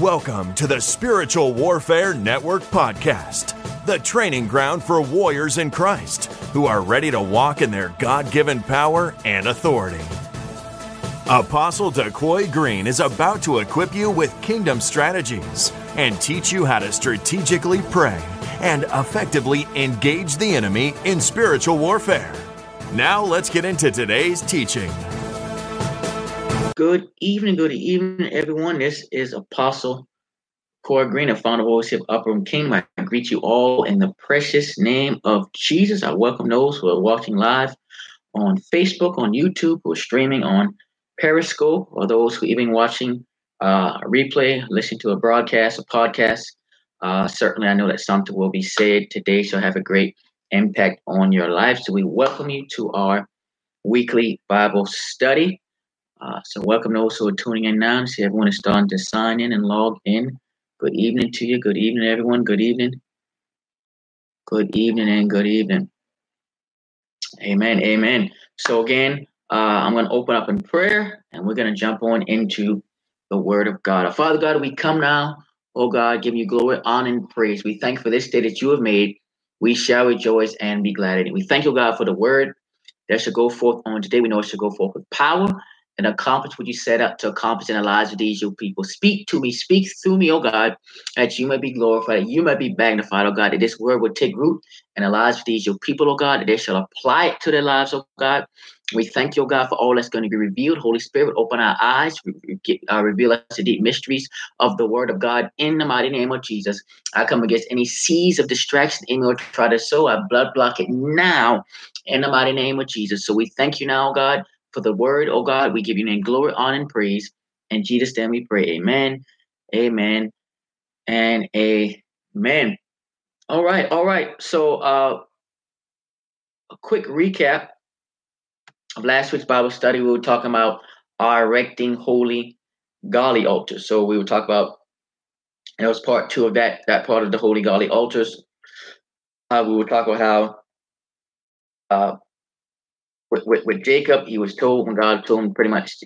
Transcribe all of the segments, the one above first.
Welcome to the Spiritual Warfare Network podcast, the training ground for warriors in Christ who are ready to walk in their God given power and authority. Apostle Corey Green is about to equip you with kingdom strategies and teach you how to strategically pray and effectively engage the enemy in spiritual warfare. Now, let's get into today's teaching. Good evening, good evening, everyone. This is Apostle Corey Green, a founder of Worship Upper Kingdom. I greet you all in the precious name of Jesus. I welcome those who are watching live on Facebook, on YouTube, who are streaming on Periscope, or those who are even watching uh, a replay, listening to a broadcast, a podcast. Uh, certainly, I know that something will be said today, so have a great impact on your life. So, we welcome you to our weekly Bible study. Uh, so welcome who are tuning in now. See everyone is starting to sign in and log in. Good evening to you. Good evening, everyone. Good evening. Good evening and good evening. Amen. Amen. So again, uh, I'm going to open up in prayer and we're going to jump on into the word of God. Our Father God, we come now, oh God, give you glory, honor, and praise. We thank for this day that you have made. We shall rejoice and be glad in it. We thank you, God, for the word that should go forth on today. We know it should go forth with power and accomplish what you set out to accomplish in the lives of these your people. Speak to me, speak through me, oh God, that you may be glorified, that you may be magnified, oh God, that this word would take root in the lives of these your people, oh God, that they shall apply it to their lives, oh God. We thank you, oh God, for all that's going to be revealed. Holy Spirit, open our eyes, uh, reveal us the deep mysteries of the word of God in the mighty name of Jesus. I come against any seeds of distraction in your try to sow. I blood block it now in the mighty name of Jesus. So we thank you now, God, for the word, oh God. We give you name glory, honor, and praise. In Jesus' name we pray. Amen. Amen. And amen. All right, all right. So uh a quick recap of last week's Bible study. We were talking about our erecting holy golly altars. So we were talking about that was part two of that that part of the holy golly altars. Uh, we were talking about how uh, with, with, with Jacob, he was told when God told him pretty much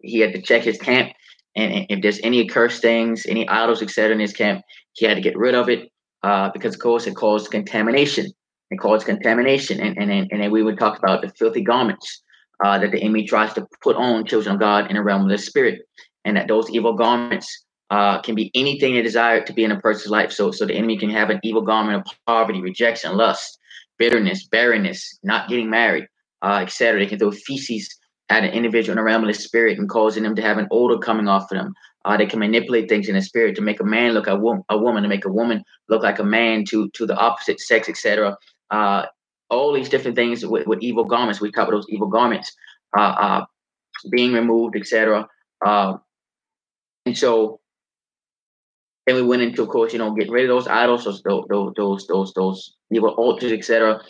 he had to check his camp, and, if there's any accursed things, any idols, etc., in his camp, he had to get rid of it uh, because, of course, it caused contamination. It caused contamination, and and and then we would talk about the filthy garments uh, that the enemy tries to put on children of God in the realm of the spirit, and that those evil garments uh, can be anything they desire to be in a person's life. So, so the enemy can have an evil garment of poverty, rejection, lust, bitterness, barrenness, not getting married, uh, etc. They can throw feces at an individual in a realm of the spirit and causing them to have an odor coming off of them. Uh, they can manipulate things in the spirit to make a man look a, a woman, to make a woman look like a man to to the opposite sex, etc. Uh, all these different things with, with evil garments. We cover those evil garments uh, uh, being removed, etc. Uh, and so then we went into, of course, you know, get rid of those idols, those those those those, those evil altars, etc.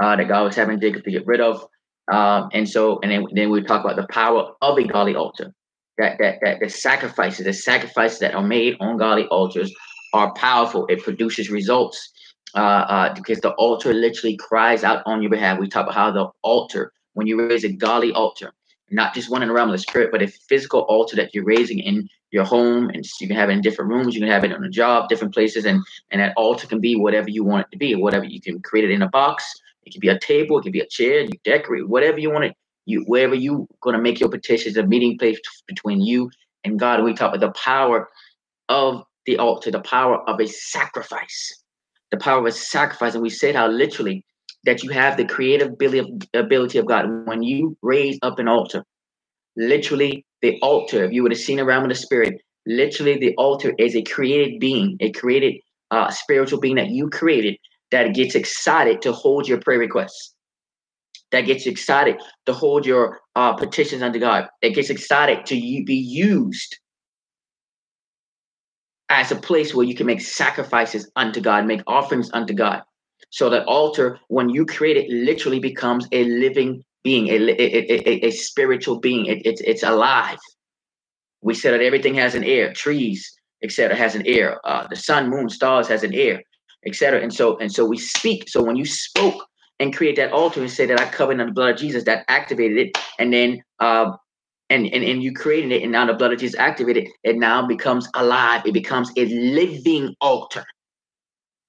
Uh, that God was having Jacob to get rid of. Um, and so, and then, then we talk about the power of a godly altar. That that that the sacrifices, the sacrifices that are made on godly altars are powerful. It produces results uh, uh, because the altar literally cries out on your behalf. We talk about how the altar, when you raise a godly altar, not just one in the realm of the spirit, but a physical altar that you're raising in your home, and you can have it in different rooms. You can have it on a job, different places, and and that altar can be whatever you want it to be. Whatever you can create it in a box. It could be a table. It could be a chair. You decorate whatever you want it. You wherever you going to make your petitions a meeting place between you and God. We talk about the power of the altar, the power of a sacrifice, the power of a sacrifice, and we said how literally that you have the creative ability of, ability of God when you raise up an altar. Literally, the altar. If you would have seen around with the spirit, literally the altar is a created being, a created uh, spiritual being that you created that gets excited to hold your prayer requests, that gets excited to hold your uh, petitions unto God, that gets excited to be used as a place where you can make sacrifices unto God, make offerings unto God. So that altar, when you create it, literally becomes a living being, a, a, a, a spiritual being. It, it, it's alive. We said that everything has an air, trees, etc., has an air. Uh, the sun, moon, stars has an air etc. And so and so we speak. So when you spoke and create that altar and say that I covered in the blood of Jesus, that activated it, and then uh, and, and, and you created it, and now the blood of Jesus activated, it now becomes alive. It becomes a living altar.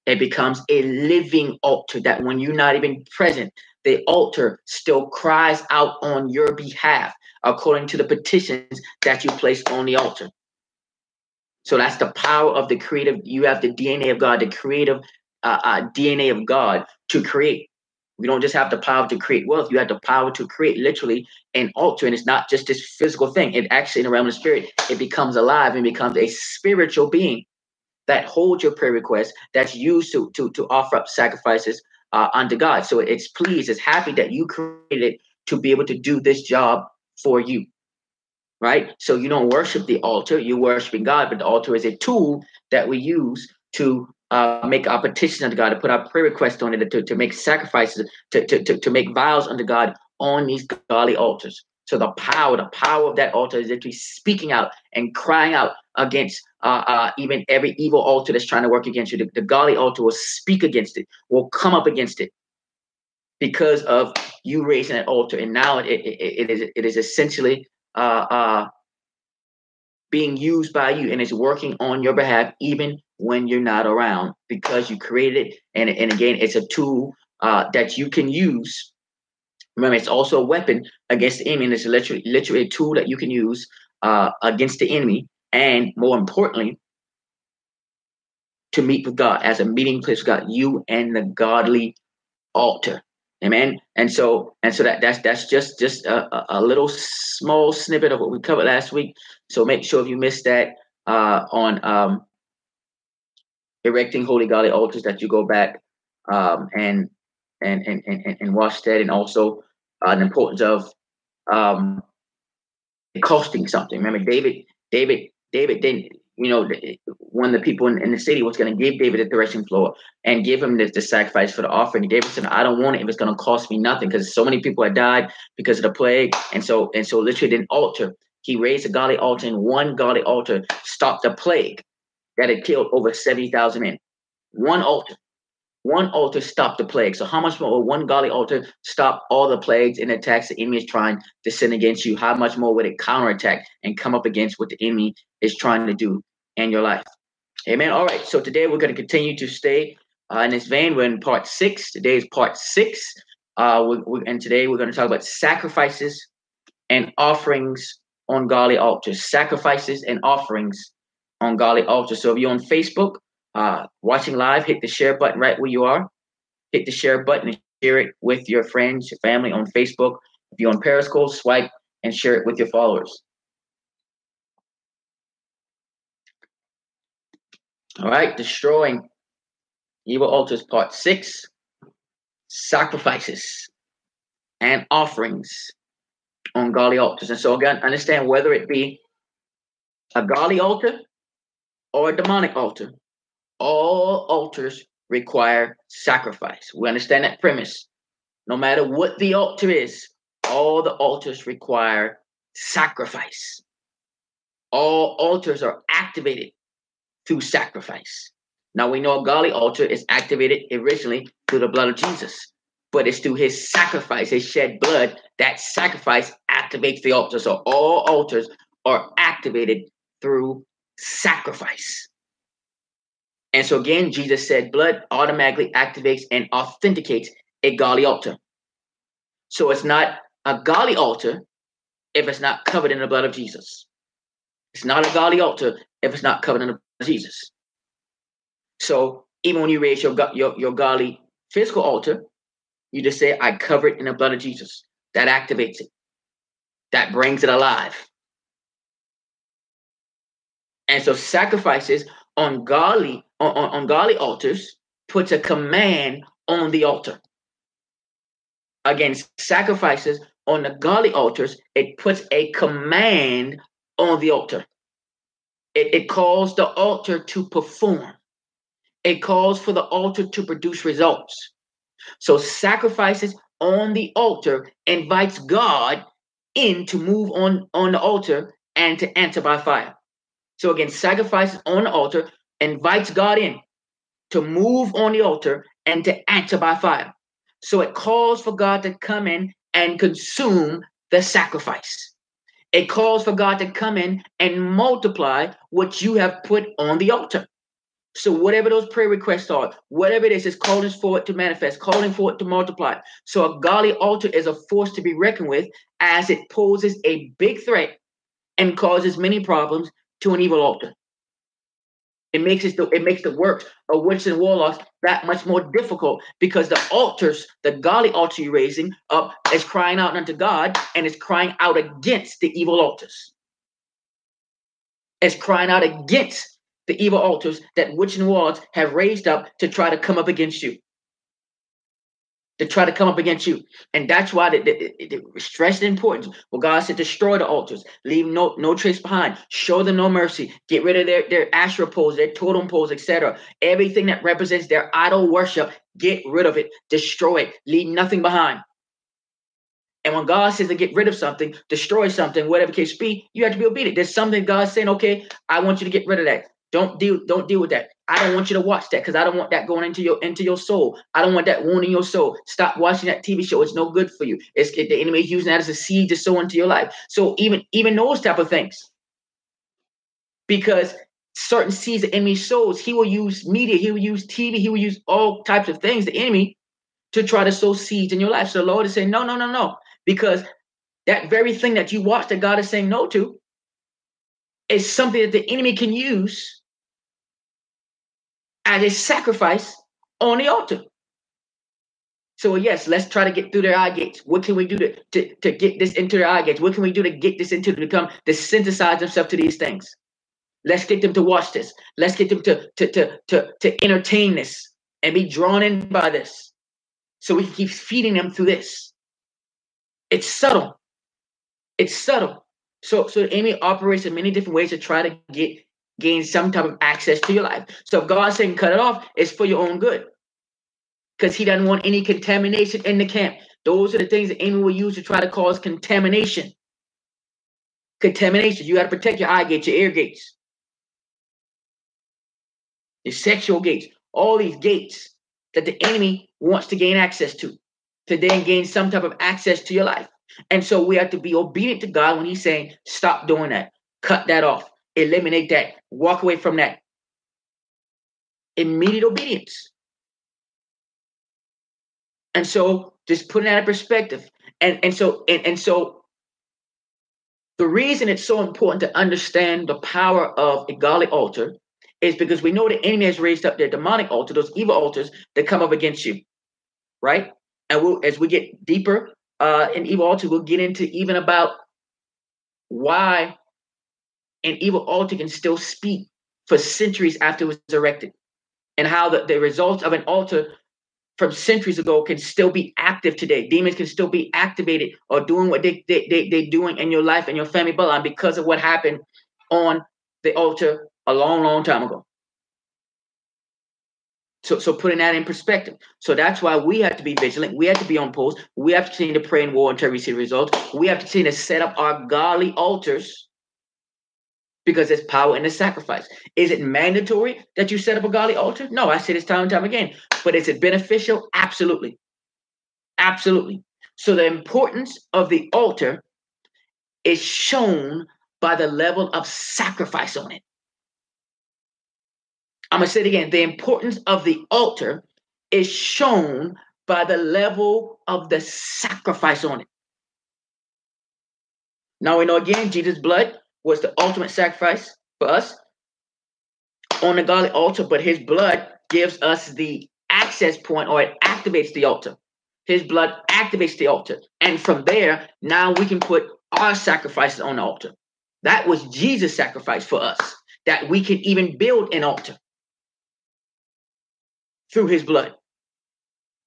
It becomes a living altar that when you're not even present, the altar still cries out on your behalf according to the petitions that you place on the altar. So that's the power of the creative. You have the DNA of God, the creative uh, uh, DNA of God to create. We don't just have the power to create wealth. You have the power to create literally an altar. And it's not just this physical thing. It actually, in the realm of the spirit, it becomes alive and becomes a spiritual being that holds your prayer request that's used to, to, to offer up sacrifices uh, unto God. So it's pleased, it's happy that you created to be able to do this job for you. Right? So you don't worship the altar, you're worshiping God, but the altar is a tool that we use to uh, make our petition unto God, to put our prayer request on it, to, to make sacrifices, to, to, to, to make vows unto God on these godly altars. So the power, the power of that altar is literally speaking out and crying out against uh, uh, even every evil altar that's trying to work against you. The, the godly altar will speak against it, will come up against it because of you raising that altar. And now it, it, it is it is essentially uh, uh, being used by you and it's working on your behalf even when you're not around because you created it. And, and again, it's a tool uh, that you can use. Remember, it's also a weapon against the enemy. And it's literally, literally a tool that you can use uh, against the enemy and more importantly, to meet with God as a meeting place with God, you and the godly altar. Amen. And so, and so that that's that's just just a, a little small snippet of what we covered last week. So make sure if you missed that uh, on um, erecting holy godly altars that you go back um, and, and and and and watch that, and also uh, the importance of um, costing something. Remember, David David David didn't, you know, one of the people in, in the city was going to give David the threshing floor and give him the, the sacrifice for the offering. David said, I don't want it if it's going to cost me nothing because so many people had died because of the plague. And so, and so literally didn't altar. He raised a godly altar and one godly altar stopped the plague that had killed over 70,000 men. One altar. One altar stopped the plague. So how much more will one godly altar stop all the plagues and attacks the enemy is trying to send against you? How much more would it counterattack and come up against what the enemy is trying to do in your life? Amen. All right. So today we're going to continue to stay uh, in this vein. We're in part six. Today is part six. Uh, we, we, and today we're going to talk about sacrifices and offerings on godly altars. Sacrifices and offerings on godly altars. So if you're on Facebook, uh, watching live, hit the share button right where you are. Hit the share button and share it with your friends, your family on Facebook. If you're on Periscope, swipe and share it with your followers. All right, destroying evil altars, part six sacrifices and offerings on godly altars. And so, again, understand whether it be a godly altar or a demonic altar, all altars require sacrifice. We understand that premise. No matter what the altar is, all the altars require sacrifice. All altars are activated through sacrifice. Now we know a godly altar is activated originally through the blood of Jesus, but it's through his sacrifice, his shed blood, that sacrifice activates the altar. So all altars are activated through sacrifice. And so again, Jesus said blood automatically activates and authenticates a godly altar. So it's not a godly altar if it's not covered in the blood of Jesus. It's not a godly altar if it's not covered in the blood of Jesus. So even when you raise your, your, your godly physical altar, you just say, I cover it in the blood of Jesus. That activates it. That brings it alive. And so sacrifices on godly on, on godly altars puts a command on the altar. Against sacrifices on the godly altars, it puts a command on the altar. It, it calls the altar to perform. It calls for the altar to produce results. So sacrifices on the altar invites God in to move on on the altar and to answer by fire. So again, sacrifices on the altar invites God in to move on the altar and to answer by fire. So it calls for God to come in and consume the sacrifice. It calls for God to come in and multiply what you have put on the altar. So whatever those prayer requests are, whatever it is, it's calling for it to manifest, calling for it to multiply. So a godly altar is a force to be reckoned with as it poses a big threat and causes many problems to an evil altar. It makes it, it makes the works of witches and warlocks that much more difficult because the altars, the godly altar you're raising up, is crying out unto God and is crying out against the evil altars. It's crying out against the evil altars that witches and warlocks have raised up to try to come up against you to try to come up against you. And that's why the, the, the stress the importance. Well, God said, destroy the altars, leave no no trace behind, show them no mercy, get rid of their, their Asherah poles, their totem poles, etc. Everything that represents their idol worship, get rid of it, destroy it, leave nothing behind. And when God says to get rid of something, destroy something, whatever case be, you have to be obedient. There's something God's saying, okay, I want you to get rid of that. Don't deal, don't deal with that. I don't want you to watch that because I don't want that going into your into your soul. I don't want that wounding your soul. Stop watching that TV show. It's no good for you. It's the enemy is using that as a seed to sow into your life. So even even those type of things, because certain seeds the enemy sows, he will use media, he will use TV, he will use all types of things. The enemy to try to sow seeds in your life. So the Lord is saying, no, no, no, no, because that very thing that you watch that God is saying no to is something that the enemy can use as a sacrifice on the altar. So yes, let's try to get through their eye gates. What can we do to, to, to get this into their eye gates? What can we do to get this into to become to synthesize themselves to these things? Let's get them to watch this. Let's get them to to to to, to entertain this and be drawn in by this. So we can keep feeding them through this. It's subtle. It's subtle. So so Amy operates in many different ways to try to get gain some type of access to your life. So if God's saying cut it off, it's for your own good. Because he doesn't want any contamination in the camp. Those are the things that enemy will use to try to cause contamination. Contamination. You got to protect your eye gates, your ear gates, your sexual gates, all these gates that the enemy wants to gain access to, to then gain some type of access to your life. And so we have to be obedient to God when He's saying, stop doing that, cut that off, eliminate that, walk away from that. Immediate obedience. And so just putting that in perspective. And and so and, and so the reason it's so important to understand the power of a godly altar is because we know the enemy has raised up their demonic altar, those evil altars that come up against you. Right? And we'll as we get deeper uh in evil altar, we'll get into even about why an evil altar can still speak for centuries after it was erected, and how the, the results of an altar from centuries ago can still be active today. Demons can still be activated or doing what they, they, they, they're doing in your life and your family bloodline because of what happened on the altar a long, long time ago. So, so putting that in perspective. So that's why we have to be vigilant. We have to be on post. We have to continue to pray and war until we see the results. We have to continue to set up our godly altars because there's power in the sacrifice. Is it mandatory that you set up a godly altar? No, I say this time and time again. But is it beneficial? Absolutely. Absolutely. So the importance of the altar is shown by the level of sacrifice on it. I'm going to say it again. The importance of the altar is shown by the level of the sacrifice on it. Now we know again, Jesus' blood was the ultimate sacrifice for us on the godly altar, but his blood gives us the access point or it activates the altar. His blood activates the altar. And from there, now we can put our sacrifices on the altar. That was Jesus' sacrifice for us, that we can even build an altar through his blood.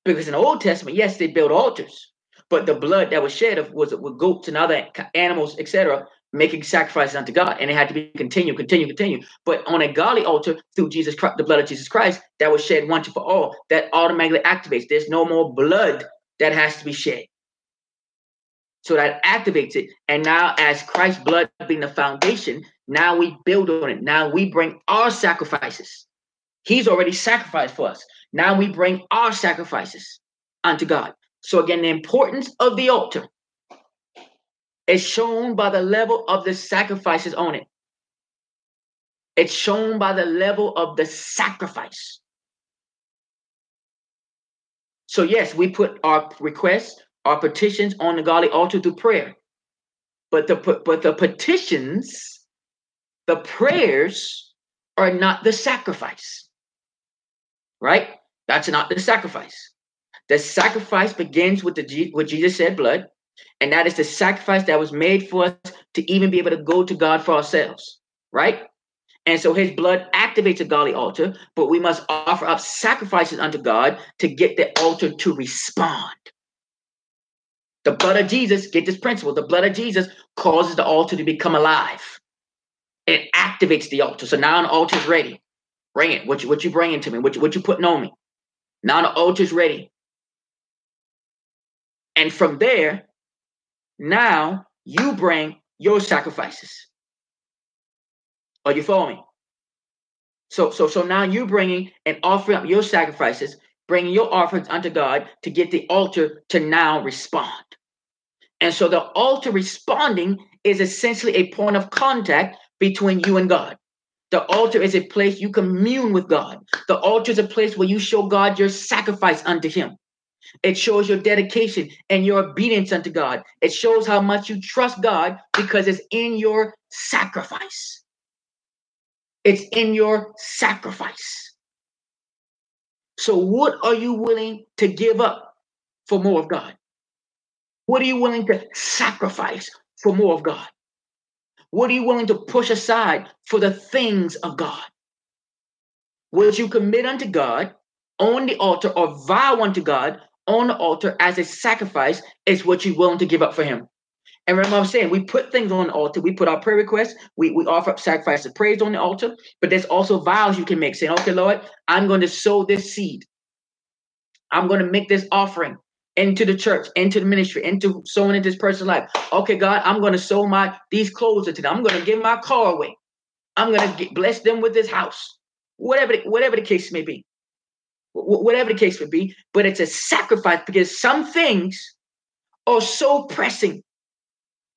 Because in the Old Testament, yes, they built altars, but the blood that was shed of was with goats and other animals, etc., making sacrifices unto God, and it had to be continue, continue, continue. But on a godly altar through Jesus Christ, the blood of Jesus Christ that was shed once and for all, that automatically activates. There's no more blood that has to be shed. So that activates it. And now, as Christ's blood being the foundation, now we build on it. Now we bring our sacrifices. He's already sacrificed for us. Now we bring our sacrifices unto God. So again, the importance of the altar It's shown by the level of the sacrifices on it. It's shown by the level of the sacrifice. So, yes, we put our requests, our petitions on the godly altar through prayer. But the but the petitions, the prayers are not the sacrifice. Right? That's not the sacrifice. The sacrifice begins with the what Jesus said blood, and that is the sacrifice that was made for us to even be able to go to God for ourselves, right? And so his blood activates a godly altar, but we must offer up sacrifices unto God to get the altar to respond. The blood of Jesus, get this principle, the blood of Jesus causes the altar to become alive. It activates the altar. So now the altar is ready. Bring it. What you, what you bringing to me? What you, what you putting on me? Now the altar is ready. And from there, now you bring your sacrifices. Are you following? So, so, so now you're bringing and offering up your sacrifices, bringing your offerings unto God to get the altar to now respond. And so the altar responding is essentially a point of contact between you and God. The altar is a place you commune with God. The altar is a place where you show God your sacrifice unto Him. It shows your dedication and your obedience unto God. It shows how much you trust God because it's in your sacrifice. It's in your sacrifice. So, what are you willing to give up for more of God? What are you willing to sacrifice for more of God? What are you willing to push aside for the things of God? Would you commit unto God on the altar or vow unto God on the altar as a sacrifice is what you're willing to give up for Him? And remember, I'm saying we put things on the altar. We put our prayer requests. We, we offer up sacrifice of praise on the altar. But there's also vows you can make saying, okay, Lord, I'm going to sow this seed. I'm going to make this offering into the church, into the ministry, into sowing into this person's life. Okay, God, I'm going to sow my these clothes them. I'm going to give my car away. I'm going to bless them with this house. Whatever, the, whatever the case may be. Whatever the case would be. But it's a sacrifice because some things are so pressing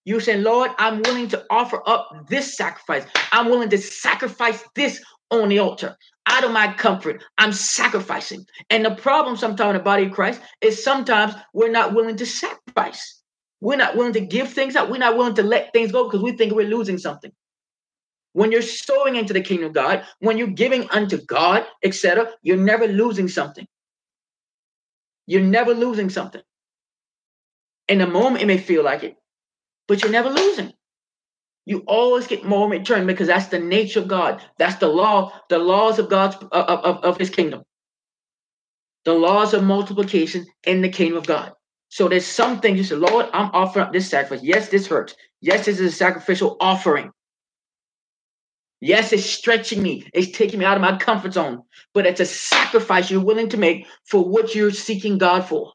you saying, Lord, I'm willing to offer up this sacrifice. I'm willing to sacrifice this on the altar. Out of my comfort, I'm sacrificing. And the problem sometimes in the body of Christ is sometimes we're not willing to sacrifice. We're not willing to give things up. We're not willing to let things go because we think we're losing something. When you're sowing into the kingdom of God, when you're giving unto God, etc., you're never losing something. You're never losing something. In the moment, it may feel like it, but you're never losing. You always get more in return because that's the nature of God. That's the law, the laws of God's uh, of, of, of his kingdom. The laws of multiplication in the kingdom of God. So there's some things you say, Lord, I'm offering up this sacrifice. Yes, this hurts. Yes, this is a sacrificial offering. Yes, it's stretching me. It's taking me out of my comfort zone. But it's a sacrifice you're willing to make for what you're seeking God for.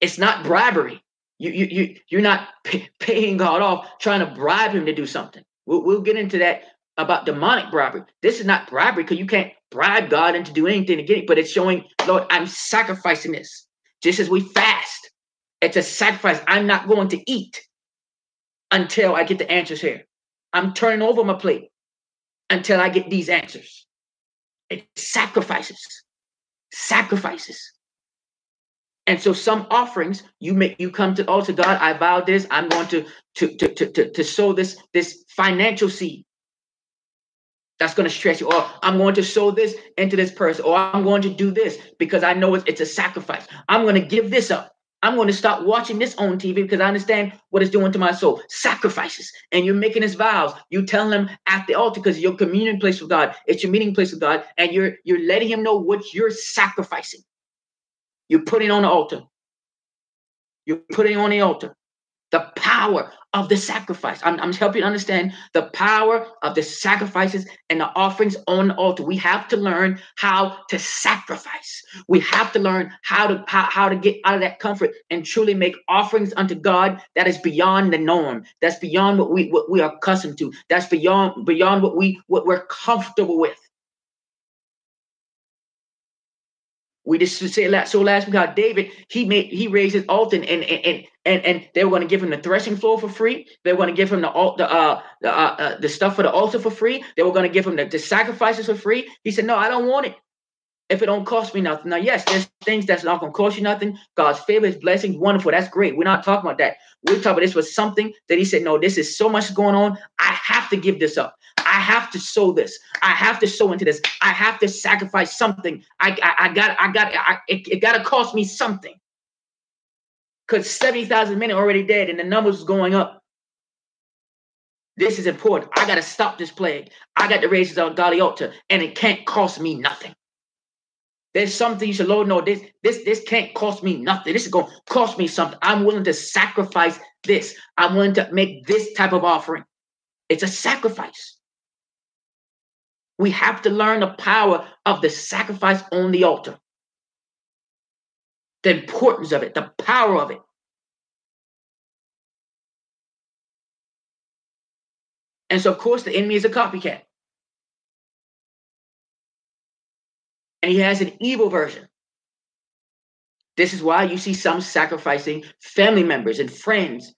It's not bribery. You, you, you, you're not pay, paying God off trying to bribe him to do something. We'll, we'll get into that about demonic bribery. This is not bribery because you can't bribe God into doing anything to get it, but it's showing, Lord, I'm sacrificing this. Just as we fast, it's a sacrifice. I'm not going to eat until I get the answers here. I'm turning over my plate until I get these answers. It sacrifices, sacrifices. And so some offerings you make you come to altar God, I vow this, I'm going to to to to to, to sow this this financial seed. That's going to stretch you. Or I'm going to sow this into this person. Or I'm going to do this because I know it's, it's a sacrifice. I'm going to give this up. I'm going to stop watching this on TV because I understand what it's doing to my soul. Sacrifices. And you're making this vows. You telling them at the altar because your communion place with God. It's your meeting place with God. And you're you're letting him know what you're sacrificing. You're putting on the altar. You're putting on the altar the power of the sacrifice. I'm, I'm helping you understand the power of the sacrifices and the offerings on the altar. We have to learn how to sacrifice. We have to learn how to how, how to get out of that comfort and truly make offerings unto God that is beyond the norm. That's beyond what we what we are accustomed to. That's beyond beyond what we what we're comfortable with. We just said that so last week how David he made he raised his altar and and and and, and they were going to give him the threshing floor for free. They were going to give him the alt the uh, the, uh, uh, the stuff for the altar for free. They were going to give him the, the sacrifices for free. He said, "No, I don't want it. If it don't cost me nothing." Now, yes, there's things that's not going to cost you nothing. God's favor, His blessings, wonderful. That's great. We're not talking about that. We're talking about this was something that He said, "No, this is so much going on. I have to give this up. I have to sow this. I have to sow into this. I have to sacrifice something. I, I, I got, I got, I, it, it got to cost me something. Because 70,000 men are already dead and the numbers going up. This is important. I got to stop this plague. I got to raise this godly altar, and it can't cost me nothing. There's something you should, Lord, know this, this, this can't cost me nothing. This is going to cost me something. I'm willing to sacrifice this. I'm willing to make this type of offering. It's a sacrifice. We have to learn the power of the sacrifice on the altar, the importance of it, the power of it. And so, of course, the enemy is a copycat. And he has an evil version. This is why you see some sacrificing family members and friends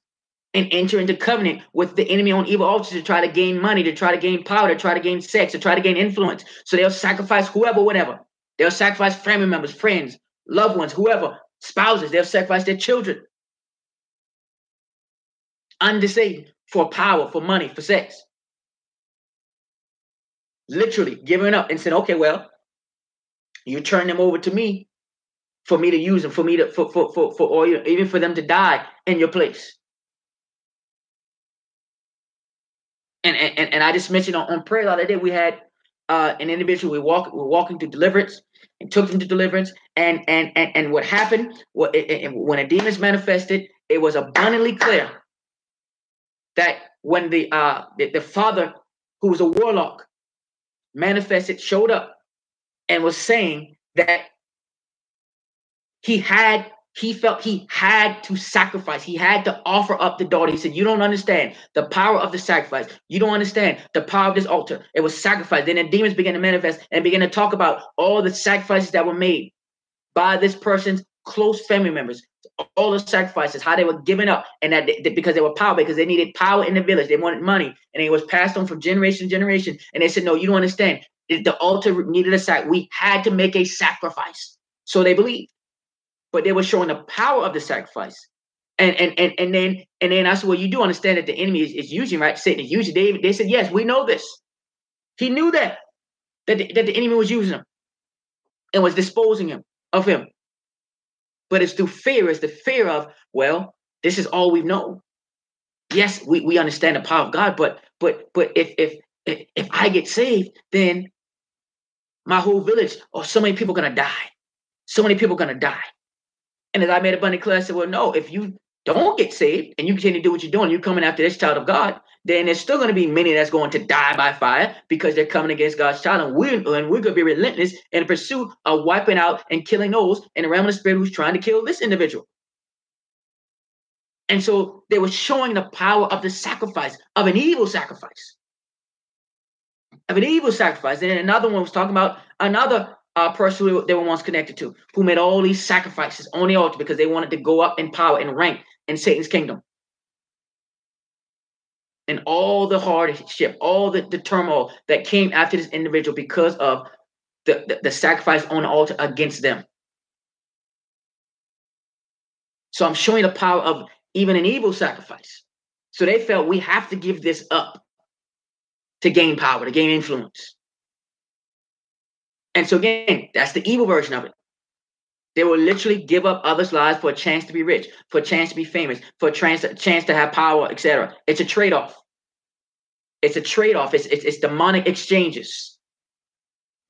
and enter into covenant with the enemy on evil altars to try to gain money, to try to gain power, to try to gain sex, to try to gain influence. So they'll sacrifice whoever, whatever. They'll sacrifice family members, friends, loved ones, whoever, spouses. They'll sacrifice their children. Undeceived for power, for money, for sex. Literally giving up and saying, okay, well, you turn them over to me for me to use them, for me to, for, for, for, for or even for them to die in your place. And and, and I just mentioned on, on prayer the other day we had uh, an individual we walk we're walking to deliverance and took them to deliverance. And and and, and what happened what it, when a demon's manifested it was abundantly clear that when the uh the, the father who was a warlock manifested showed up and was saying that he had he felt he had to sacrifice. He had to offer up the daughter. He said, You don't understand the power of the sacrifice. You don't understand the power of this altar. It was sacrificed. Then the demons began to manifest and began to talk about all the sacrifices that were made by this person's close family members. All the sacrifices, how they were given up, and that they, because they were power, because they needed power in the village, they wanted money, and it was passed on from generation to generation. And they said, No, you don't understand. The altar needed a sacrifice. We had to make a sacrifice. So they believed but they were showing the power of the sacrifice. And and and and then and then I said, well, you do understand that the enemy is, is using right? Satan is using. David. they said, yes, we know this. He knew that that the, that the enemy was using him and was disposing him of him. But it's through fear. It's the fear of well, this is all we've known. Yes, we, we understand the power of God, but but but if if if, if I get saved, then my whole village or so many people are gonna die. So many people are gonna die. And as I made abundantly clear, I said, well, no, if you don't get saved and you continue to do what you're doing, you're coming after this child of God, then there's still going to be many that's going to die by fire because they're coming against God's child. And we're, and we're going to be relentless in pursuit of wiping out and killing those in the realm of the spirit who's trying to kill this individual. And so they were showing the power of the sacrifice, of an evil sacrifice. Of an evil sacrifice. And another one was talking about another uh, person they were once connected to, who made all these sacrifices on the altar because they wanted to go up in power and rank in Satan's kingdom. And all the hardship, all the, the turmoil that came after this individual because of the, the, the sacrifice on the altar against them. So I'm showing the power of even an evil sacrifice. So they felt we have to give this up to gain power, to gain influence. And so again, that's the evil version of it. They will literally give up others' lives for a chance to be rich, for a chance to be famous, for a chance, chance to have power, etc. It's a trade-off. It's a trade-off. It's, it's, it's demonic exchanges.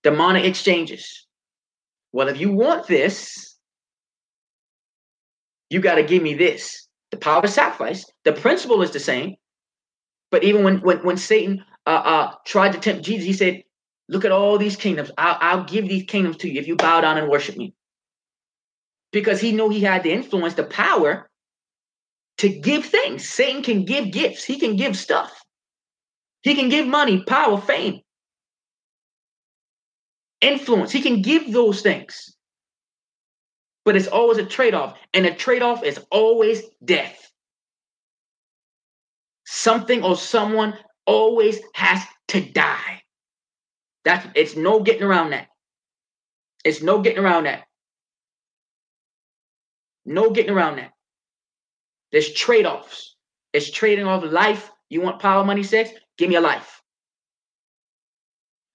Demonic exchanges. Well, if you want this, you got to give me this. The power of sacrifice. The principle is the same. But even when when, when Satan uh, uh, tried to tempt Jesus, he said, Look at all these kingdoms. I'll, I'll give these kingdoms to you if you bow down and worship me. Because he knew he had the influence, the power to give things. Satan can give gifts, he can give stuff. He can give money, power, fame, influence. He can give those things. But it's always a trade-off, and the trade-off is always death. Something or someone always has to die. That's it's no getting around that. It's no getting around that. No getting around that. There's trade-offs. It's trading off life. You want power, money, sex? Give me a life.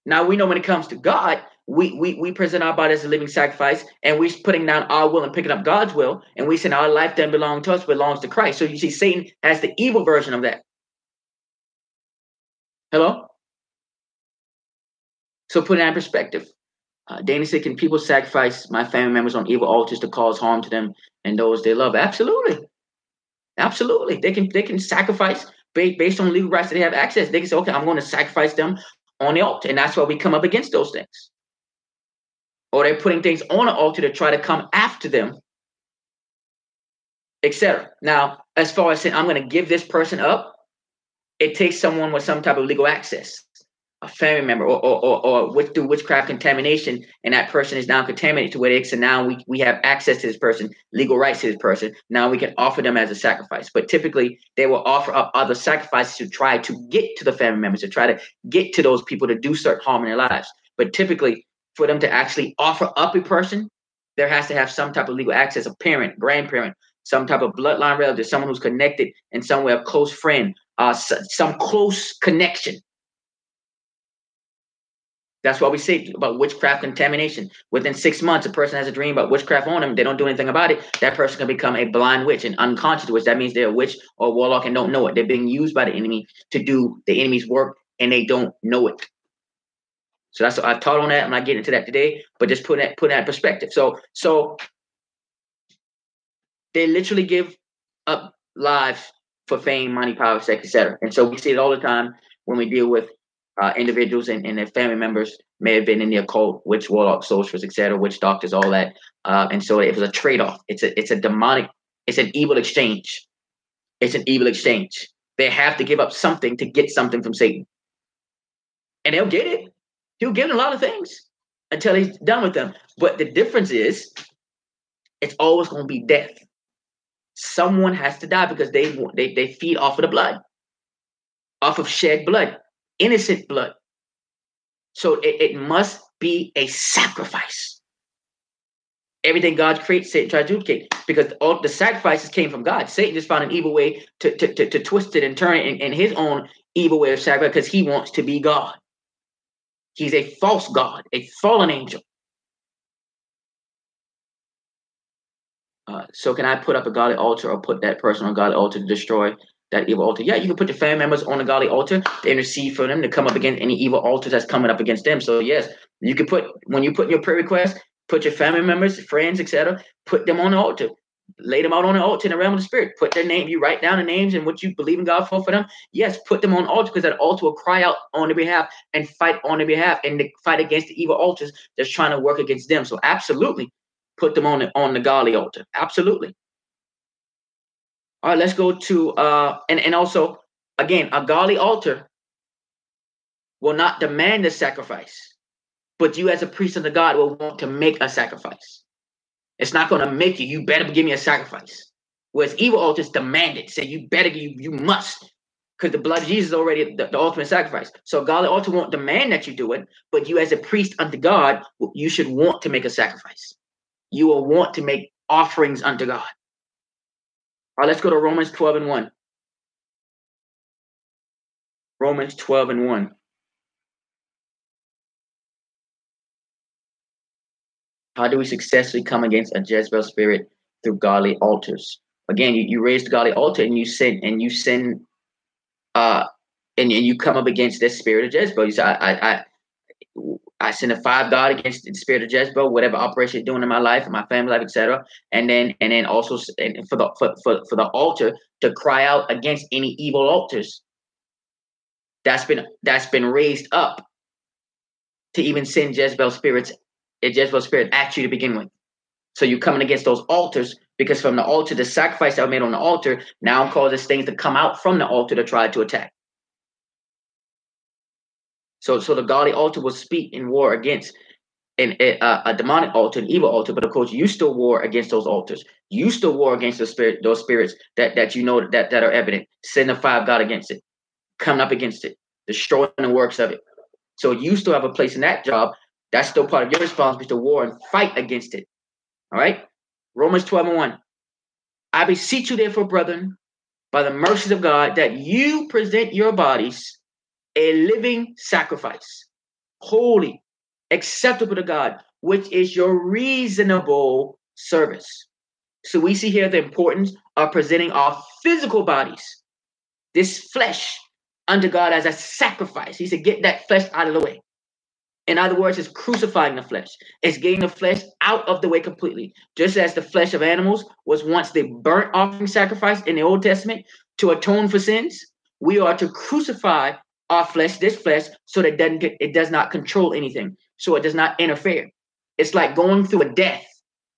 Now we know when it comes to God, we we we present our body as a living sacrifice, and we're putting down our will and picking up God's will, and we say our life doesn't belong to us, belongs to Christ. So you see, Satan has the evil version of that. Hello. So put it in perspective. Uh, Danny said, "Can people sacrifice my family members on evil altars to cause harm to them and those they love?" Absolutely, absolutely. They can they can sacrifice based on legal rights that they have access. They can say, "Okay, I'm going to sacrifice them on the altar," and that's why we come up against those things or they're putting things on an altar to try to come after them, etc. Now, as far as saying I'm going to give this person up, it takes someone with some type of legal access, a family member, or or or, or with, through witchcraft contamination, and that person is now contaminated to where they so now we we have access to this person, legal rights to this person. Now we can offer them as a sacrifice. But typically, they will offer up other sacrifices to try to get to the family members, to try to get to those people to do certain harm in their lives. But typically, for them to actually offer up a person, there has to have some type of legal access, a parent, grandparent, some type of bloodline relative, someone who's connected in some way, a close friend, uh, some close connection. That's why we say about witchcraft contamination. Within six months, a person has a dream about witchcraft on them. They don't do anything about it. That person can become a blind witch, an unconscious witch. That means they're a witch or warlock and don't know it. They're being used by the enemy to do the enemy's work and they don't know it. So that's I taught on that. I'm not getting into that today, but just put that put that perspective. So so they literally give up lives for fame, money, power, sex, etc. And so we see it all the time when we deal with uh, individuals and, and their family members may have been in the occult, witch, warlock, sorcerers, etc., witch doctors, all that. Uh, and so it was a trade-off. It's a it's a demonic, it's an evil exchange. It's an evil exchange. They have to give up something to get something from Satan. And they'll get it. He'll give them a lot of things until he's done with them. But the difference is, it's always going to be death. Someone has to die because they they they feed off of the blood, off of shed blood, innocent blood. So it, it must be a sacrifice. Everything God creates, Satan tries to duplicate because all the sacrifices came from God. Satan just found an evil way to, to, to, to twist it and turn it in, in his own evil way of sacrifice because he wants to be God. He's a false God, a fallen angel. Uh, so can I put up a godly altar or put that person on godly altar to destroy that evil altar? Yeah, you can put the family members on a godly altar to intercede for them to come up against any evil altars that's coming up against them. So yes, you can put when you put your prayer request, put your family members, friends, etc., put them on the altar lay them out on the altar in the realm of the spirit. Put their name, you write down the names and what you believe in God for for them. Yes, put them on altar because that altar will cry out on their behalf and fight on their behalf and fight against the evil altars that's trying to work against them. So absolutely put them on the on the godly altar. Absolutely. All right, let's go to uh and, and also again a godly altar will not demand a sacrifice, but you as a priest the God will want to make a sacrifice. It's not going to make you. You better give me a sacrifice. Whereas evil altars demand it. Say you better, you you must, because the blood of Jesus is already the, the, ultimate sacrifice. So godly altar won't demand that you do it, but you as a priest unto God, you should want to make a sacrifice. You will want to make offerings unto God. All right, let's go to Romans 12 and 1. Romans 12 and 1. How do we successfully come against a Jezebel spirit through godly altars? Again, you, you raise the godly altar and you sin and you sin uh and, and you come up against this spirit of Jezebel. You say, I I I, I send a five God against the spirit of Jezebel, whatever operation you're doing in my life, in my family life, etc. And then and then also and for the for, for, for the altar to cry out against any evil altars that's been that's been raised up to even send Jezebel spirits it Jezebel spirit at you to begin with. So you're coming against those altars because from the altar, the sacrifice that was made on the altar now causes things to come out from the altar to try to attack. So, so the godly altar will speak in war against an, a, a demonic altar, an evil altar, but of course you still war against those altars. You still war against the spirit, those spirits that, that you know that, that are evident. Send the fire of God against it, coming up against it, destroying the works of it. So you still have a place in that job. That's still part of your responsibility to war and fight against it. All right. Romans 12 and 1. I beseech you, therefore, brethren, by the mercies of God, that you present your bodies a living sacrifice, holy, acceptable to God, which is your reasonable service. So we see here the importance of presenting our physical bodies, this flesh, unto God as a sacrifice. He said, get that flesh out of the way. In other words, it's crucifying the flesh. It's getting the flesh out of the way completely. Just as the flesh of animals was once the burnt offering sacrifice in the Old Testament to atone for sins, we are to crucify our flesh, this flesh, so that it doesn't it does not control anything, so it does not interfere. It's like going through a death,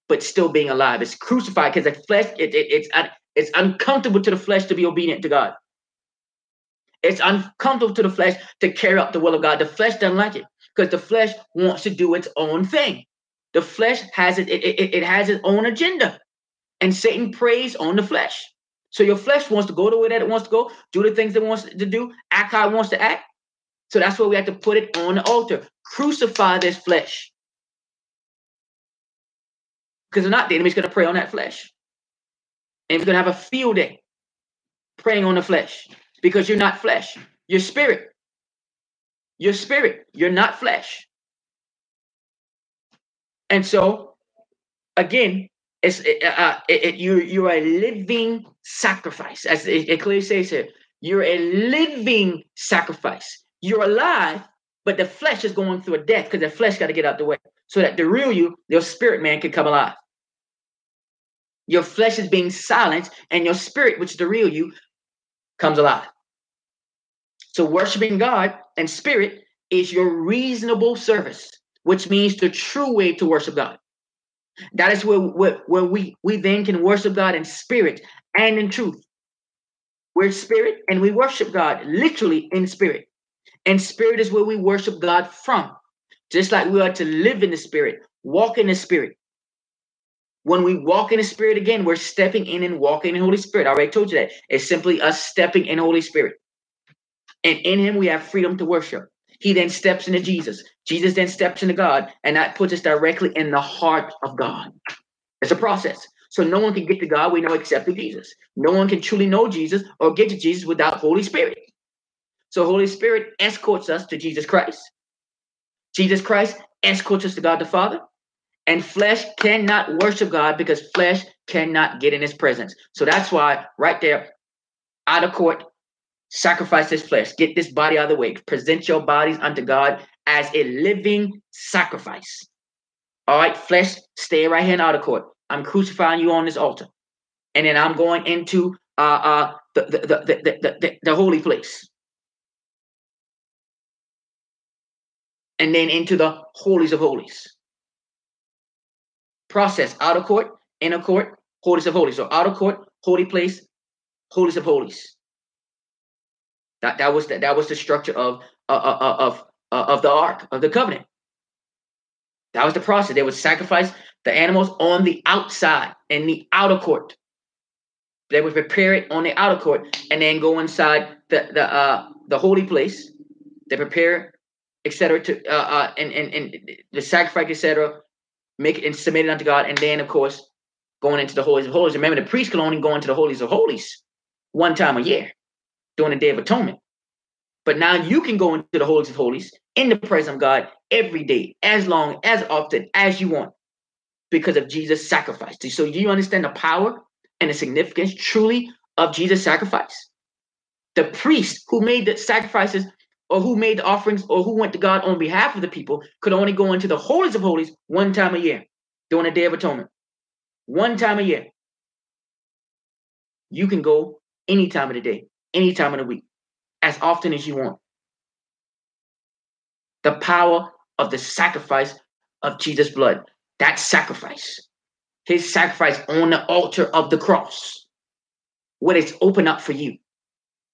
but still being alive. It's crucified because the flesh it, it, it's it's uncomfortable to the flesh to be obedient to God. It's uncomfortable to the flesh to carry out the will of God. The flesh doesn't like it because the flesh wants to do its own thing. The flesh has it, it, it, it has its own agenda, and Satan preys on the flesh. So your flesh wants to go the way that it wants to go, do the things it wants to do, act how it wants to act. So that's why we have to put it on the altar. Crucify this flesh. Because if not, the enemy's going to prey on that flesh. And we're going to have a field day preying on the flesh because you're not flesh, you're spirit. You're spirit, you're not flesh. And so, again, it's uh, uh, it, it, you you're a living sacrifice, as it, clearly says here. You're a living sacrifice. You're alive, but the flesh is going through a death because the flesh got to get out the way, so that the real you, your spirit man, can come alive. Your flesh is being silenced, and your spirit, which is the real you, comes alive. So worshiping God and spirit is your reasonable service, which means the true way to worship God. That is where, where, where we, we then can worship God in spirit and in truth. We're spirit and we worship God literally in spirit. And spirit is where we worship God from. Just like we are to live in the spirit, walk in the spirit. When we walk in the spirit again, we're stepping in and walking in Holy Spirit. I already told you that. It's simply us stepping in Holy Spirit. And in him we have freedom to worship. He then steps into Jesus. Jesus then steps into God, and that puts us directly in the heart of God. It's a process. So no one can get to God, we know, except through Jesus. No one can truly know Jesus or get to Jesus without Holy Spirit. So Holy Spirit escorts us to Jesus Christ. Jesus Christ escorts us to God the Father. And flesh cannot worship God because flesh cannot get in his presence. So that's why right there, outer court, sacrifice this flesh, get this body out of the way, present your bodies unto God as a living sacrifice. All right, flesh, stay right here in outer court. I'm crucifying you on this altar. And then I'm going into uh, uh, the, the, the, the, the, the holy place. And then into the holies of holies. Process outer court, inner court, holies of holies. So outer court, holy place, holies of holies. That that was the, that was the structure of uh, uh, uh of uh, of the ark of the covenant. That was the process. They would sacrifice the animals on the outside in the outer court. They would prepare it on the outer court and then go inside the the uh the holy place. They prepare, etc. To uh, uh and, and and the sacrifice, etc. Make it and submit it unto God, and then of course going into the holies of holies. Remember, the priest could only go into the holies of holies one time a year during the Day of Atonement. But now you can go into the holies of holies in the presence of God every day, as long, as often as you want, because of Jesus' sacrifice. So do you understand the power and the significance truly of Jesus' sacrifice? The priest who made the sacrifices or who made the offerings or who went to God on behalf of the people could only go into the holies of holies one time a year during the Day of Atonement. One time a year. You can go any time of the day any time of the week, as often as you want. The power of the sacrifice of Jesus' blood, that sacrifice, his sacrifice on the altar of the cross, what it's open up for you,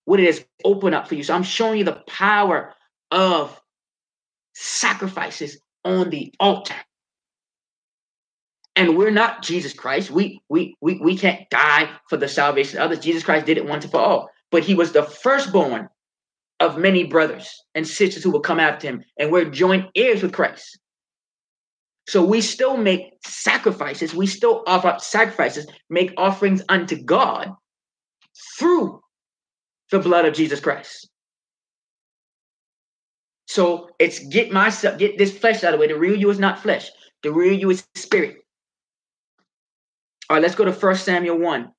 what open up for you. So I'm showing you the power of sacrifices on the altar. And we're not Jesus Christ. We we we we can't die for the salvation of others. Jesus Christ did it once and for all. But he was the firstborn of many brothers and sisters who will come after him, and we're joint heirs with Christ. So we still make sacrifices, we still offer up sacrifices, make offerings unto God through the blood of Jesus Christ. So it's get myself, get this flesh out of the way. The real you is not flesh. The real you is spirit. All right, let's go to First Samuel 1.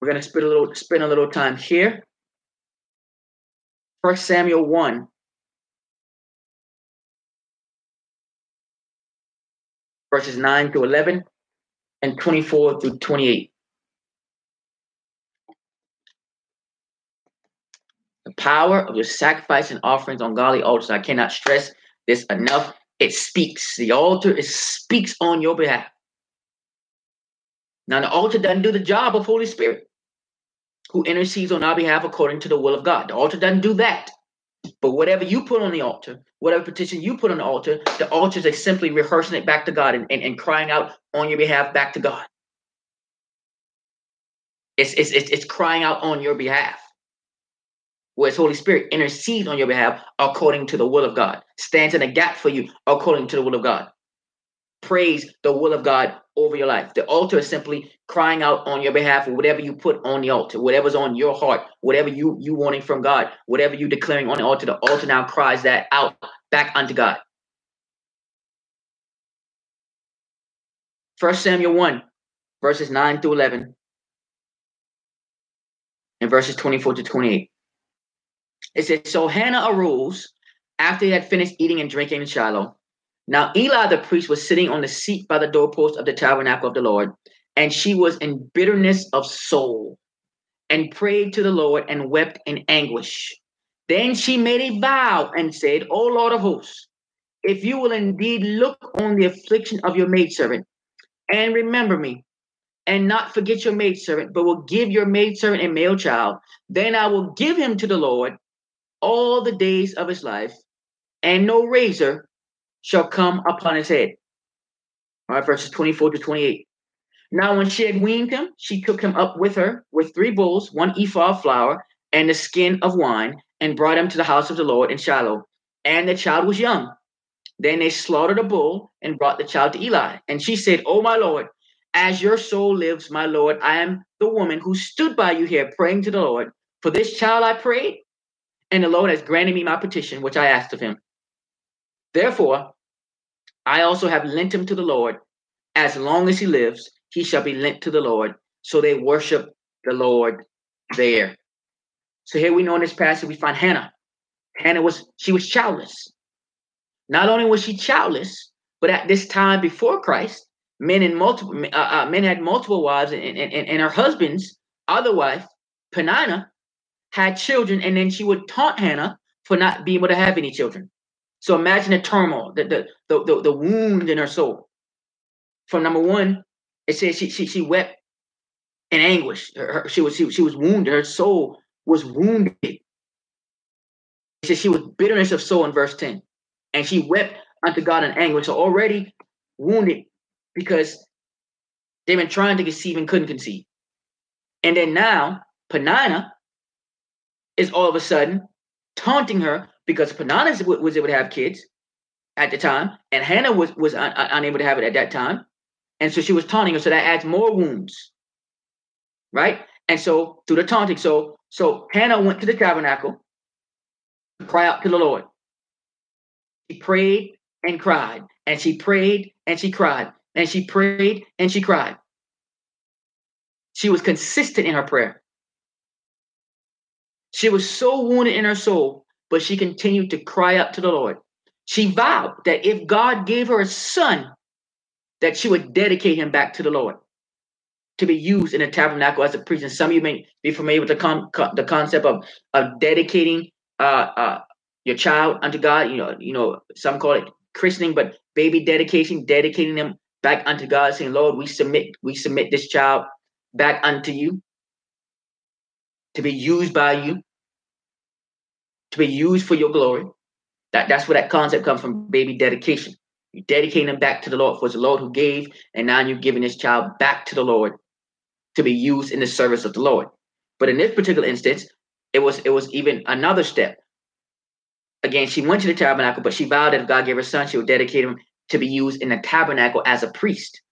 We're gonna spend a little spend a little time here. First Samuel 1. Verses 9 to 11 and 24 through 28. The power of the sacrifice and offerings on godly altars. I cannot stress this enough. It speaks. The altar it speaks on your behalf. Now the altar doesn't do the job of Holy Spirit, who intercedes on our behalf according to the will of God. The altar doesn't do that. But whatever you put on the altar, whatever petition you put on the altar, the altars are simply rehearsing it back to God and, and, and crying out on your behalf back to God. It's, it's, it's, it's crying out on your behalf whereas Holy Spirit intercedes on your behalf according to the will of God, stands in a gap for you according to the will of God. Praise the will of God over your life. The altar is simply crying out on your behalf whatever you put on the altar, whatever's on your heart, whatever you you wanting from God, whatever you declaring on the altar. The altar now cries that out back unto God. First Samuel 1, verses 9 through 11, and verses 24 to 28. It says, So Hannah arose after he had finished eating and drinking in Shiloh. Now Eli the priest was sitting on the seat by the doorpost of the tabernacle of the Lord, and she was in bitterness of soul, and prayed to the Lord and wept in anguish. Then she made a vow and said, O Lord of hosts, if you will indeed look on the affliction of your maidservant, and remember me, and not forget your maidservant, but will give your maidservant a male child, then I will give him to the Lord, all the days of his life, and no razor shall come upon his head. All right, verses 24 to 28. Now, when she had weaned him, she took him up with her with three bulls, one ephah of flour, and a skin of wine, and brought him to the house of the Lord in Shiloh. And the child was young. Then they slaughtered a bull and brought the child to Eli. And she said, Oh, my Lord, as your soul lives, my Lord, I am the woman who stood by you here praying to the Lord. For this child I prayed, and the Lord has granted me my petition, which I asked of him. Therefore, I also have lent him to the Lord. As long as he lives, he shall be lent to the Lord. So they worship the Lord there. So here we know in this passage, we find Hannah. Hannah was, she was childless. Not only was she childless, but at this time before Christ, men and multiple uh, uh, men had multiple wives, and, and, and her husband's other wife, Peninnah, had children, and then she would taunt Hannah for not being able to have any children. So imagine the turmoil, the the the, the, wound in her soul. From number one, it says she she, she wept in anguish. Her, she was she, she was wounded. Her soul was wounded. It says she was bitterness of soul in verse 10. And she wept unto God in anguish. So already wounded because they've been trying to conceive and couldn't conceive. And then now, Peninnah is all of a sudden taunting her because Peninnah was able to have kids at the time, and Hannah was was un- unable to have it at that time, and so she was taunting her. So that adds more wounds, right? And so through the taunting, so so Hannah went to the tabernacle to cry out to the Lord. She prayed and cried, and she prayed and she cried, and she prayed and she cried. She was consistent in her prayer. She was so wounded in her soul, but she continued to cry out to the Lord. She vowed that if God gave her a son, that she would dedicate him back to the Lord to be used in the tabernacle as a priest. And some of you may be familiar with the, con- the concept of, of dedicating uh, uh, your child unto God. You know, you know, some call it christening, but baby dedication, dedicating them back unto God, saying, Lord, we submit, we submit this child back unto you to be used by you to be used for your glory. That, that's where that concept comes from, baby dedication. You dedicate him back to the Lord, for the Lord who gave, and now you're giving this child back to the Lord to be used in the service of the Lord. But in this particular instance, it was it was even another step. Again, she went to the tabernacle, but she vowed that if God gave her son, she would dedicate him to be used in the tabernacle as a priest.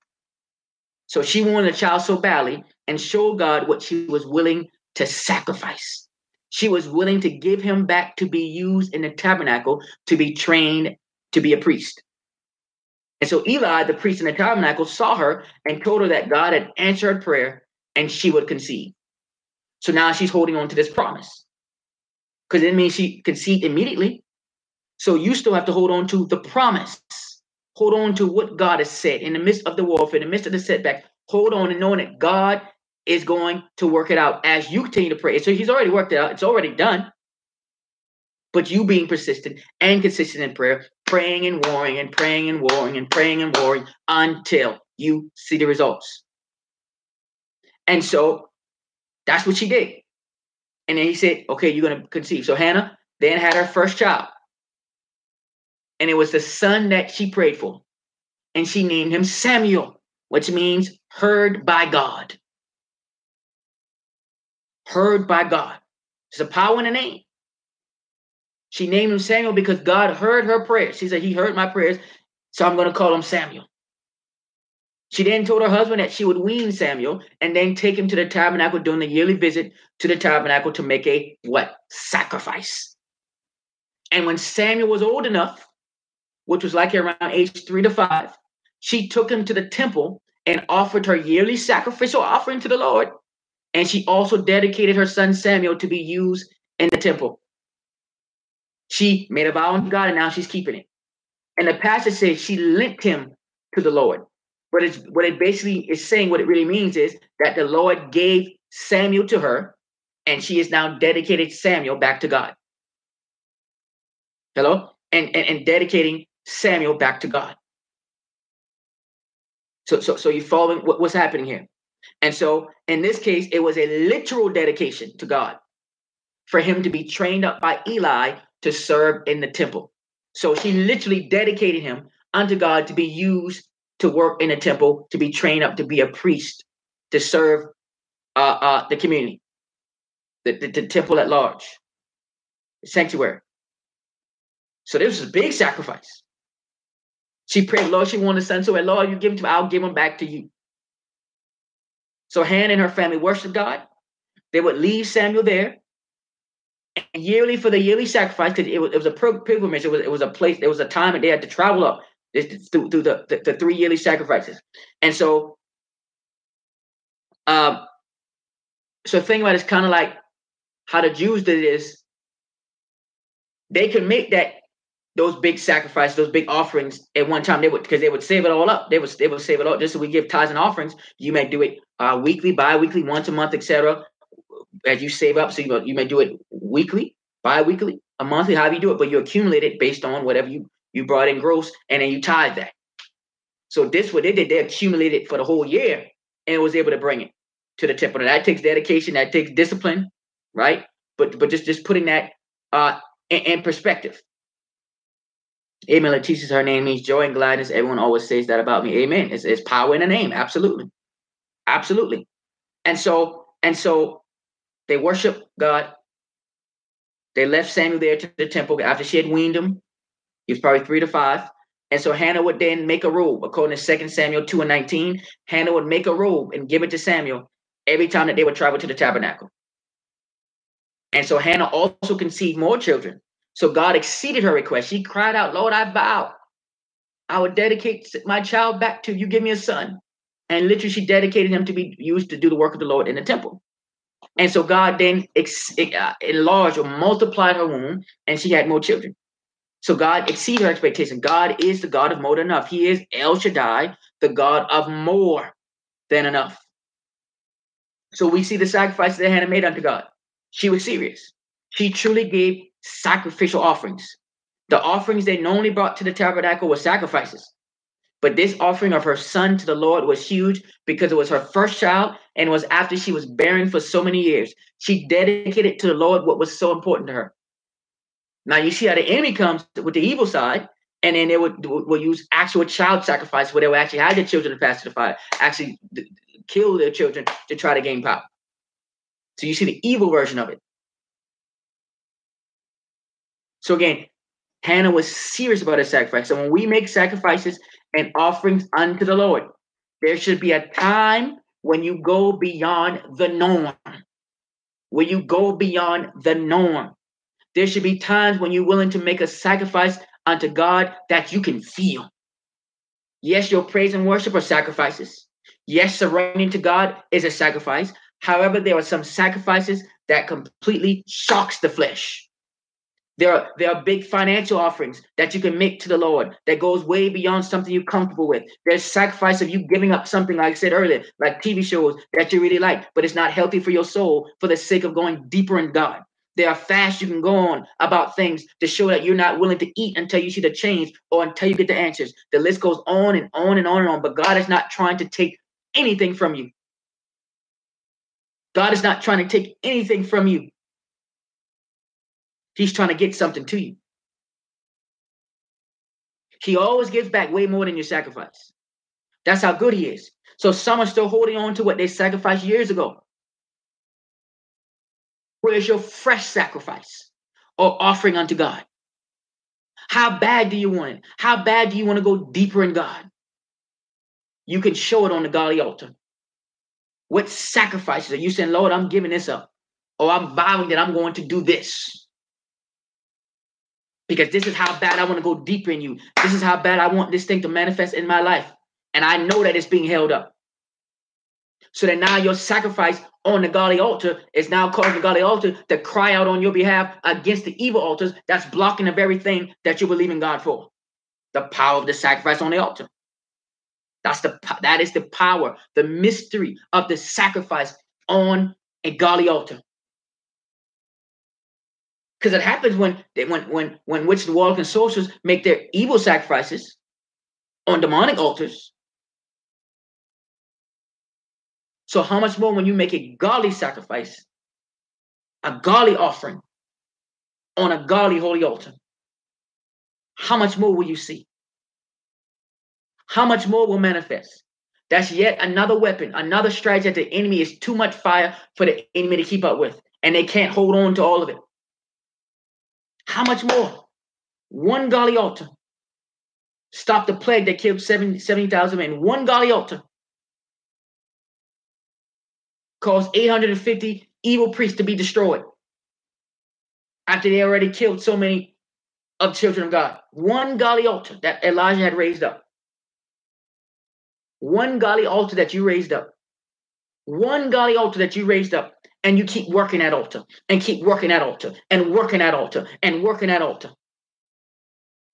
So she wanted a child so badly and showed God what she was willing to sacrifice. She was willing to give him back to be used in the tabernacle to be trained to be a priest. And so Eli, the priest in the tabernacle, saw her and told her that God had answered prayer and she would conceive. So now she's holding on to this promise because it means she conceived immediately. So you still have to hold on to the promise. Hold on to what God has said in the midst of the warfare, in the midst of the setback. Hold on and knowing that God is going to work it out as you continue to pray. So he's already worked it out. It's already done. But you being persistent and consistent in prayer, praying and warring and praying and warring and praying and warring until you see the results. And so that's what she did. And then he said, okay, you're going to conceive. So Hannah then had her first child. And it was the son that she prayed for. And she named him Samuel, which means heard by God. Heard by God. There's a power in the name. She named him Samuel because God heard her prayers. She said, He heard my prayers, so I'm going to call him Samuel. She then told her husband that she would wean Samuel and then take him to the tabernacle during the yearly visit to the tabernacle to make a what? Sacrifice. And when Samuel was old enough, which was like around age three to five, she took him to the temple and offered her yearly sacrificial offering to the Lord. And she also dedicated her son Samuel to be used in the temple. She made a vow to God and now she's keeping it. And the passage says she linked him to the Lord. But it's what it basically is saying, what it really means is that the Lord gave Samuel to her, and she is now dedicated Samuel back to God. Hello? And, and, and dedicating Samuel back to God. So, so, so you following what, what's happening here? And so in this case, it was a literal dedication to God for him to be trained up by Eli to serve in the temple. So she literally dedicated him unto God to be used to work in a temple, to be trained up to be a priest, to serve uh, uh, the community, the, the, the temple at large, the sanctuary. So this was a big sacrifice. She prayed, Lord, she wanted a son. So, Lord, you give him to me, I'll give him back to you. So Hannah and her family worshiped God. They would leave Samuel there. And yearly for the yearly sacrifice, because it was, it was a pilgrimage, it was, it was a place, there was a time that they had to travel up through, through the, the, the, three yearly sacrifices. And so, um, so think about it, it's kind of like how the Jews did is they could make that those big sacrifices, those big offerings at one time. They would because they would save it all up. They would they would save it all. Just so we give tithes and offerings, you may do it uh, weekly, bi-weekly, once a month, etc. As you save up, so you, you may do it weekly, bi-weekly, a monthly, however you do it, but you accumulate it based on whatever you you brought in gross, and then you tied that. So this what they did, they accumulated for the whole year and was able to bring it to the temple. And that takes dedication, that takes discipline, right? But but just just putting that uh in, in perspective. Amen. Letitia's her name means joy and gladness. Everyone always says that about me. Amen. It's, it's power in the name. Absolutely. Absolutely. And so, and so they worship God. They left Samuel there to the temple after she had weaned him. He was probably three to five. And so Hannah would then make a robe, according to 2 Samuel 2 and 19. Hannah would make a robe and give it to Samuel every time that they would travel to the tabernacle. And so Hannah also conceived more children. So God exceeded her request. She cried out, Lord, I vow. I would dedicate my child back to you. Give me a son. And literally, she dedicated him to be used to do the work of the Lord in the temple. And so God then ex- uh, enlarged or multiplied her womb, and she had more children. So God exceeded her expectation. God is the God of more than enough. He is El Shaddai, the God of more than enough. So we see the sacrifices that Hannah made unto God. She was serious. She truly gave sacrificial offerings. The offerings they normally brought to the tabernacle were sacrifices. But this offering of her son to the Lord was huge because it was her first child and was after she was barren for so many years. She dedicated to the Lord what was so important to her. Now you see how the enemy comes with the evil side, and then they would will use actual child sacrifice where they would actually have their children pass to the fire, actually kill their children to try to gain power. So you see the evil version of it. So again, Hannah was serious about her sacrifice. So when we make sacrifices and offerings unto the Lord, there should be a time when you go beyond the norm. When you go beyond the norm. There should be times when you're willing to make a sacrifice unto God that you can feel. Yes, your praise and worship are sacrifices. Yes, surrendering to God is a sacrifice. However, there are some sacrifices that completely shocks the flesh. There are there are big financial offerings that you can make to the Lord that goes way beyond something you're comfortable with. There's sacrifice of you giving up something, like I said earlier, like TV shows that you really like, but it's not healthy for your soul for the sake of going deeper in God. There are fasts you can go on about things to show that you're not willing to eat until you see the change or until you get the answers. The list goes on and on and on and on. But God is not trying to take anything from you. God is not trying to take anything from you. He's trying to get something to you. He always gives back way more than your sacrifice. That's how good he is. So some are still holding on to what they sacrificed years ago. Where's your fresh sacrifice or offering unto God? How bad do you want it? How bad do you want to go deeper in God? You can show it on the godly altar. What sacrifices are you saying, Lord, I'm giving this up? Or I'm vowing that I'm going to do this because this is how bad I want to go deeper in you. This is how bad I want this thing to manifest in my life. And I know that it's being held up. So that now your sacrifice on the godly altar is now causing the godly altar to cry out on your behalf against the evil altars that's blocking the very thing that you believe in God for. The power of the sacrifice on the altar. That's the that is the power, the mystery of the sacrifice on a godly altar because it happens when they, when when when witches, warlocks, and sorcerers make their evil sacrifices on demonic altars. So how much more when you make a godly sacrifice, a godly offering on a godly holy altar? How much more will you see? How much more will manifest? That's yet another weapon, another strategy that the enemy is too much fire for the enemy to keep up with, and they can't hold on to all of it. How much more? One godly altar stopped the plague that killed 70,000 men. One godly altar caused 850 evil priests to be destroyed after they already killed so many of children of God. One godly altar that Elijah had raised up. One godly altar that you raised up. One godly altar that you raised up and you keep working that altar and keep working that altar and working that altar and working that altar.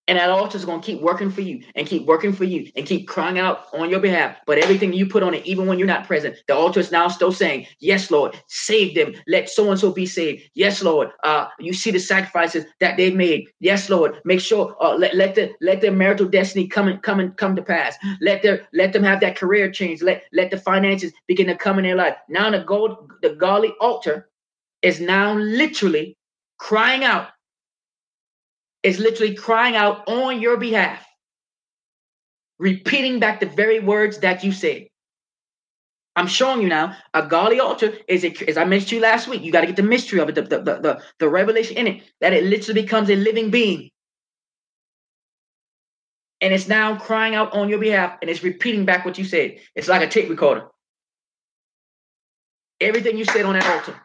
And that altar is going to keep working for you and keep working for you and keep crying out on your behalf. But everything you put on it, even when you're not present, the altar is now still saying, Yes, Lord, save them. Let so and so be saved. Yes, Lord. Uh, you see the sacrifices that they've made. Yes, Lord. Make sure uh, let, let the let their marital destiny come and come and come to pass. Let their let them have that career change. Let let the finances begin to come in their life. Now the gold, the godly altar is now literally crying out is literally crying out on your behalf, repeating back the very words that you said. I'm showing you now a godly altar is a, as I mentioned to you last week. You got to get the mystery of it, the, the, the, the revelation in it, that it literally becomes a living being. And it's now crying out on your behalf and it's repeating back what you said. It's like a tape recorder. Everything you said on that altar.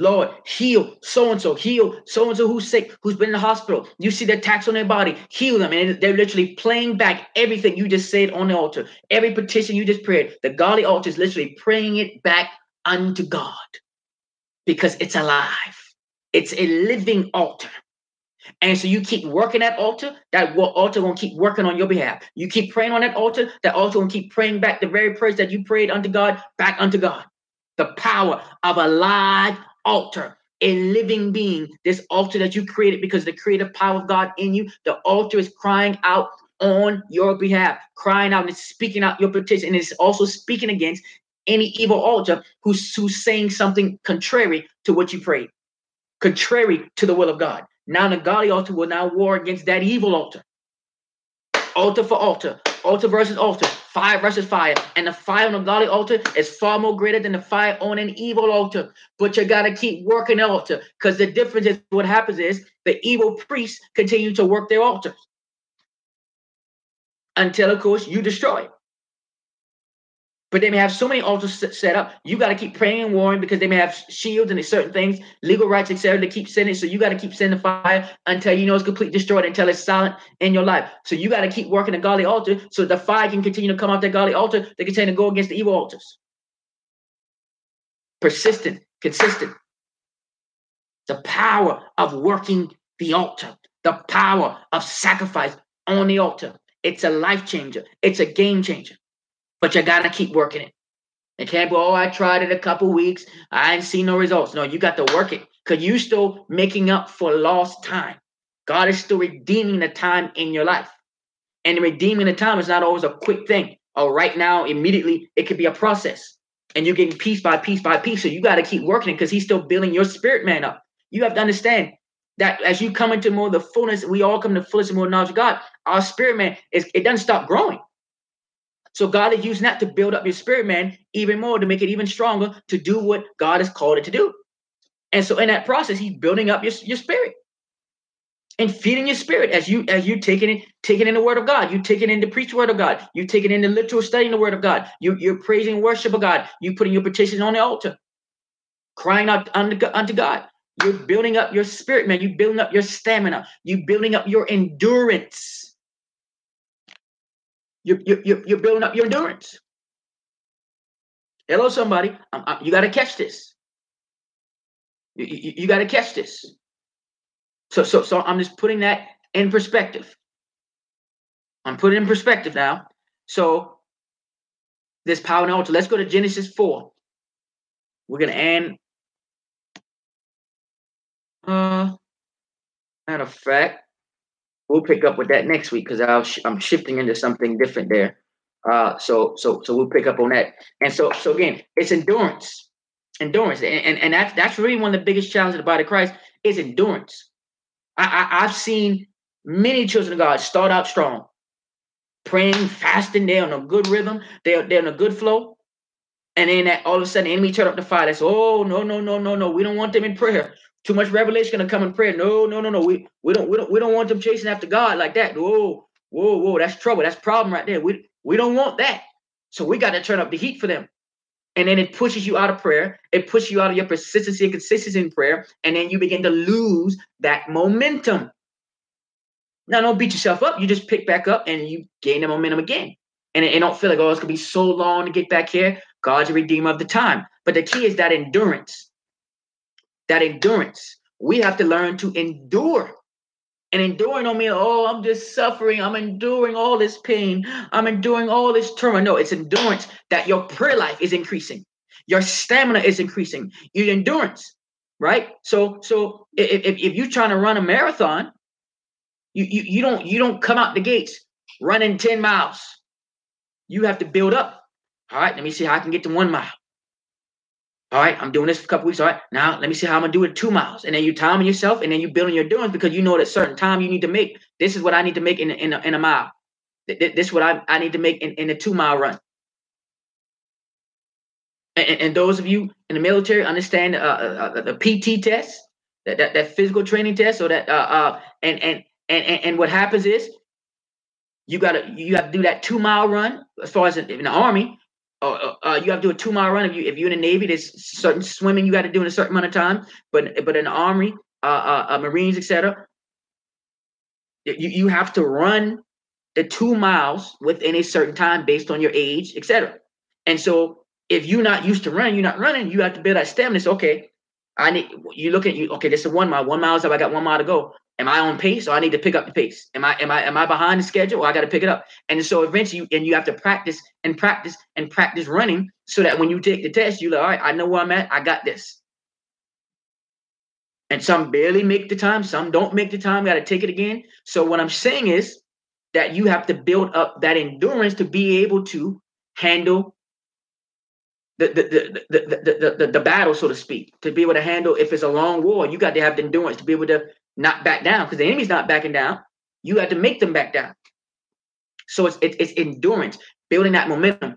Lord, heal so and so, heal so and so who's sick, who's been in the hospital. You see the attacks on their body, heal them. And they're literally playing back everything you just said on the altar. Every petition you just prayed, the godly altar is literally praying it back unto God because it's alive. It's a living altar. And so you keep working that altar, that altar gonna keep working on your behalf. You keep praying on that altar, that altar gonna keep praying back the very prayers that you prayed unto God, back unto God. The power of a live altar, a living being, this altar that you created because the creative power of God in you, the altar is crying out on your behalf, crying out and speaking out your petition, and it's also speaking against any evil altar who's, who's saying something contrary to what you prayed. contrary to the will of God. Now the godly altar will now war against that evil altar. Altar for altar, altar versus altar, fire versus fire. And the fire on the godly altar is far more greater than the fire on an evil altar. But you got to keep working the altar because the difference is what happens is the evil priests continue to work their altar until, of course, you destroy it. But they may have so many altars set up. You got to keep praying and warring because they may have shields and certain things, legal rights, etc. to keep sending. So you got to keep sending fire until you know it's completely destroyed, until it's silent in your life. So you got to keep working the godly altar so the fire can continue to come out that godly altar to continue to go against the evil altars. Persistent, consistent. The power of working the altar, the power of sacrifice on the altar. It's a life changer. It's a game changer but you got to keep working it. It can't be, oh, I tried it a couple weeks. I ain't seen no results. No, you got to work it because you're still making up for lost time. God is still redeeming the time in your life. And redeeming the time is not always a quick thing. Oh, right now, immediately, it could be a process. And you're getting piece by piece by piece. So you got to keep working it because he's still building your spirit man up. You have to understand that as you come into more the fullness, we all come to fullness and more knowledge of God, our spirit man is it doesn't stop growing. So God is using that to build up your spirit, man, even more to make it even stronger to do what God has called it to do. And so in that process, he's building up your, your spirit and feeding your spirit as you as you taking it, taking in the word of God. You taking in the preach word of God. You taking in the literal studying the word of God. You, you're praising worship of God. You putting your petitions on the altar, crying out unto God. You're building up your spirit, man. You're building up your stamina. You're building up your endurance. You're, you're, you're building up your endurance. Hello, somebody. I'm, I'm, you got to catch this. You, you, you got to catch this. So, so, so I'm just putting that in perspective. I'm putting in perspective now. So, this power and altar. Let's go to Genesis 4. We're going to end. Uh, matter of fact, we'll pick up with that next week because i sh- I'm shifting into something different there. Uh, so so so we'll pick up on that. And so so again, it's endurance, endurance, and and, and that's that's really one of the biggest challenges of the body of Christ is endurance. I, I I've seen many children of God start out strong, praying, fasting, they're on a good rhythm, they're they're in a good flow. And then that all of a sudden the enemy turn up the fire. That's oh no, no, no, no, no. We don't want them in prayer. Too much revelation gonna come in prayer. No, no, no, no. We we don't we don't we don't want them chasing after God like that. Whoa, whoa, whoa. That's trouble. That's problem right there. We we don't want that. So we got to turn up the heat for them. And then it pushes you out of prayer. It pushes you out of your persistency and consistency in prayer. And then you begin to lose that momentum. Now, don't beat yourself up. You just pick back up and you gain the momentum again. And it, it don't feel like, oh, it's going to be so long to get back here. God's a redeemer of the time. But the key is that endurance that endurance. We have to learn to endure. And enduring don't mean, oh, I'm just suffering. I'm enduring all this pain. I'm enduring all this turmoil. No, it's endurance that your prayer life is increasing. Your stamina is increasing. Your endurance, right? So, so if, if, if you're trying to run a marathon, you, you you don't you don't come out the gates running 10 miles. You have to build up. All right, let me see how I can get to one mile. All right, I'm doing this for a couple weeks. All right, now let me see how I'm gonna do it two miles, and then you timing yourself, and then you building your doing because you know at a certain time you need to make. This is what I need to make in in a, in a mile. This is what I, I need to make in, in a two mile run. And, and, those of you in the military understand uh, uh, uh the PT test, that, that that physical training test, or that uh, uh and and and and what happens is you gotta you have to do that two mile run as far as in the army uh, uh, you have to do a two mile run. If you if you're in the Navy, there's certain swimming you got to do in a certain amount of time. But but in the Army, uh, uh, uh Marines, etc., you you have to run the two miles within a certain time based on your age, etc. And so if you're not used to running, you're not running. You have to build that stamina. So okay, I need you look at you. Okay, this is one mile. One mile is up. I got one mile to go. Am I on pace or I need to pick up the pace? Am I am I am I behind the schedule or I got to pick it up? And so eventually, you, and you have to practice and practice and practice running so that when you take the test, you're like, all right, I know where I'm at. I got this. And some barely make the time, some don't make the time, got to take it again. So what I'm saying is that you have to build up that endurance to be able to handle the the, the, the, the, the, the battle, so to speak, to be able to handle if it's a long war, you got to have the endurance to be able to not back down because the enemy's not backing down. You have to make them back down. So it's it's, it's endurance, building that momentum,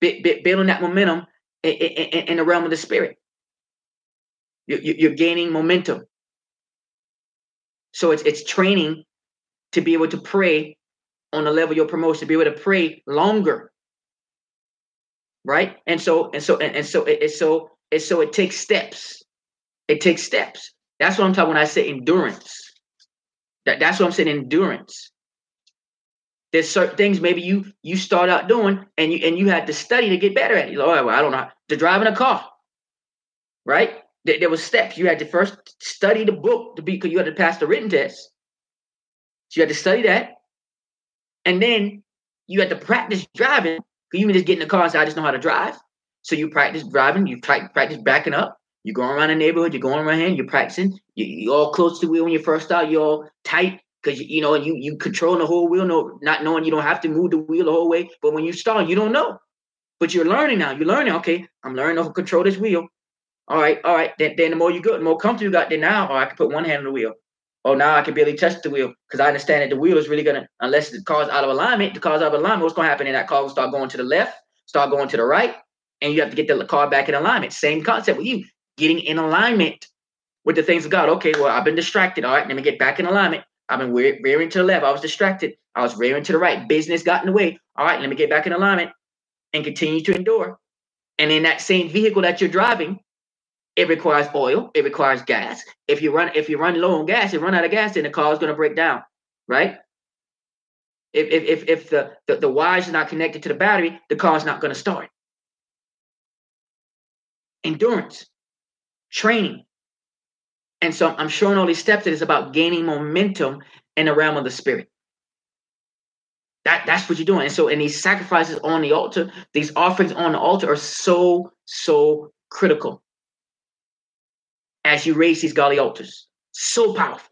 building that momentum in, in, in, the realm of the spirit. You, you're gaining momentum. So it's it's training to be able to pray on the level of your promotion, to be able to pray longer. Right? And so and so and, and so it, so it so it takes steps. It takes steps. That's what I'm talking when I say endurance. That, that's what I'm saying, endurance. There's certain things maybe you you start out doing and you and you had to study to get better at it. Like, oh, well, I don't know to driving a car, right? There, there was steps. You had to first study the book to be because you had to pass the written test. So you had to study that, and then you had to practice driving. You you just get in the car and say, "I just know how to drive." So you practice driving. You practice backing up. You're going around the neighborhood. You're going around here. You're practicing. You, you're all close to the wheel when you first start. You're all tight because you, you know you you controlling the whole wheel, no, not knowing you don't have to move the wheel the whole way. But when you start, you don't know. But you're learning now. You're learning. Okay, I'm learning to control this wheel. All right, all right. Then, then the more you go, the more comfortable you got. Then now, oh, I can put one hand on the wheel. Oh, now I can barely touch the wheel because I understand that the wheel is really gonna, unless the car's out of alignment, the car's out of alignment. What's gonna happen? And that car will start going to the left, start going to the right, and you have to get the car back in alignment. Same concept with you getting in alignment with the things of God. Okay, well, I've been distracted. All right, let me get back in alignment. I've been rearing to the left. I was distracted. I was rearing to the right. Business got in the way. All right, let me get back in alignment and continue to endure. And in that same vehicle that you're driving, it requires oil. It requires gas. If you run, if you run low on gas, you run out of gas, then the car is going to break down, right? If if if, if the, the the wires are not connected to the battery, the car is not going to start. Endurance, training, and so I'm showing all these steps that is about gaining momentum in the realm of the spirit. That, that's what you're doing. And so, and these sacrifices on the altar, these offerings on the altar are so, so critical as you raise these godly altars. So powerful.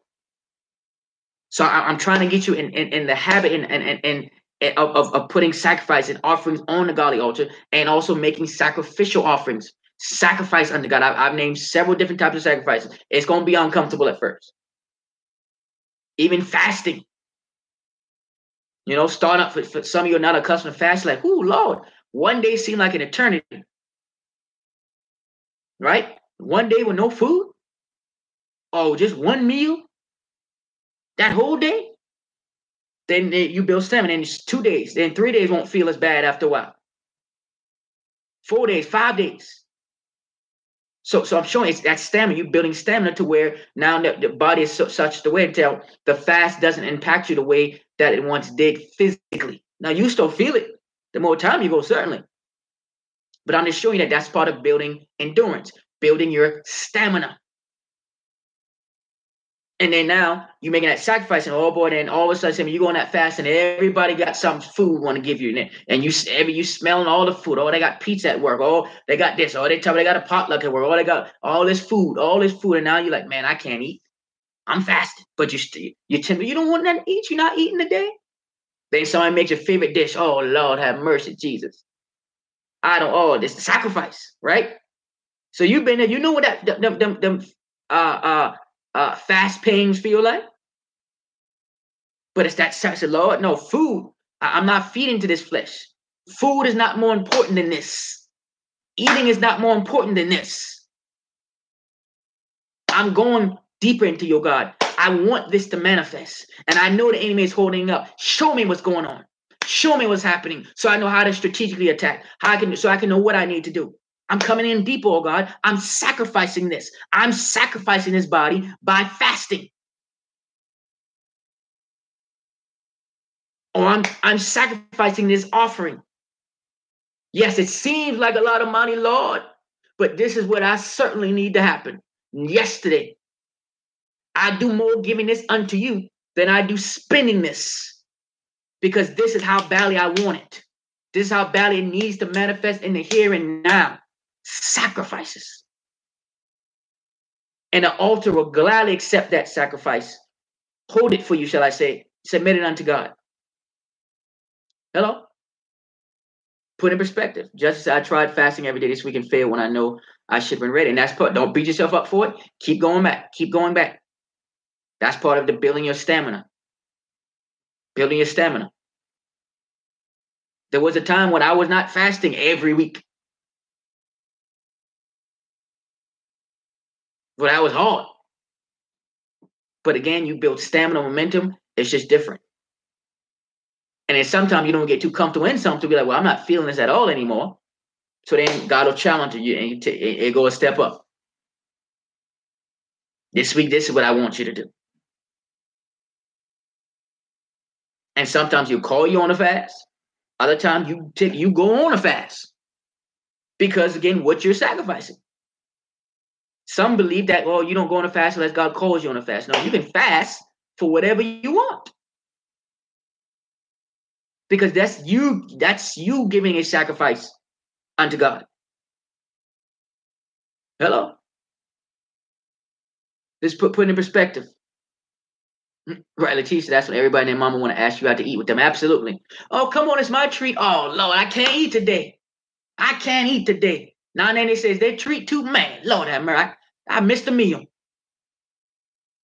So I, am trying to get you in, in, in the habit and and and, of, of putting sacrifice and offerings on the godly altar and also making sacrificial offerings sacrifice unto God. I've, I've named several different types of sacrifices. It's going to be uncomfortable at first. Even fasting. You know, start up for, for some of you are not accustomed to fast, like, oh Lord, one day seemed like an eternity. Right? One day with no food. Oh, just one meal. That whole day. Then you build stamina. Then it's two days. Then three days won't feel as bad after a while. Four days, five days. So, so I'm showing it's that stamina. You're building stamina to where now the, the body is so, such the way until the fast doesn't impact you the way that it once did physically. Now you still feel it. The more time you go, certainly. But I'm just showing you that that's part of building endurance, building your stamina. And then now you're making that sacrifice, and oh boy, then all of a sudden you go on that fast, and everybody got some food want to give you, and you every you smelling all the food. Oh, they got pizza at work. Oh, they got this. Oh, they tell me they got a potluck at work. Oh, they got all this food, all this food, and now you're like, man, I can't eat. I'm fasting, but you still you me you don't want nothing to eat. You're not eating today. Then somebody makes your favorite dish. Oh Lord, have mercy, Jesus. I don't. Oh, this sacrifice, right? So you've been there. You know what that them them, them uh uh uh, fast pains feel like. But it's that sense of Lord, no, food. I- I'm not feeding to this flesh. Food is not more important than this. Eating is not more important than this. I'm going deeper into your God. I want this to manifest. And I know the enemy is holding up. Show me what's going on. Show me what's happening so I know how to strategically attack. How I can so I can know what I need to do. I'm coming in deep, oh God. I'm sacrificing this. I'm sacrificing this body by fasting. Or I'm, I'm sacrificing this offering. Yes, it seems like a lot of money, Lord, but this is what I certainly need to happen. Yesterday, I do more giving this unto you than I do spending this because this is how badly I want it. This is how badly it needs to manifest in the here and now sacrifices. And the altar will gladly accept that sacrifice. Hold it for you, shall I say. Submit it unto God. Hello? Put in perspective. Just as I tried fasting every day this week and failed when I know I should have been ready. And that's part. Don't beat yourself up for it. Keep going back. Keep going back. That's part of the building your stamina. Building your stamina. There was a time when I was not fasting every week. But that was hard. But again, you build stamina, momentum. It's just different. And then sometimes you don't get too comfortable in something to be like, well, I'm not feeling this at all anymore. So then God will challenge you and you t- it, go a step up. This week, this is what I want you to do. And sometimes you call you on a fast. Other times you take you go on a fast. Because again, what you're sacrificing. Some believe that, well, you don't go on a fast unless God calls you on a fast. No, you can fast for whatever you want. Because that's you that's you giving a sacrifice unto god. Hello? Let's put put in perspective. Mm, right Leticia, that's what everybody and their mama want to ask you out to eat with them. Absolutely. Oh come on it's my treat. Oh lord i can't eat today. I can't eat today now nanny says they treat too man lord have mercy I, I missed a meal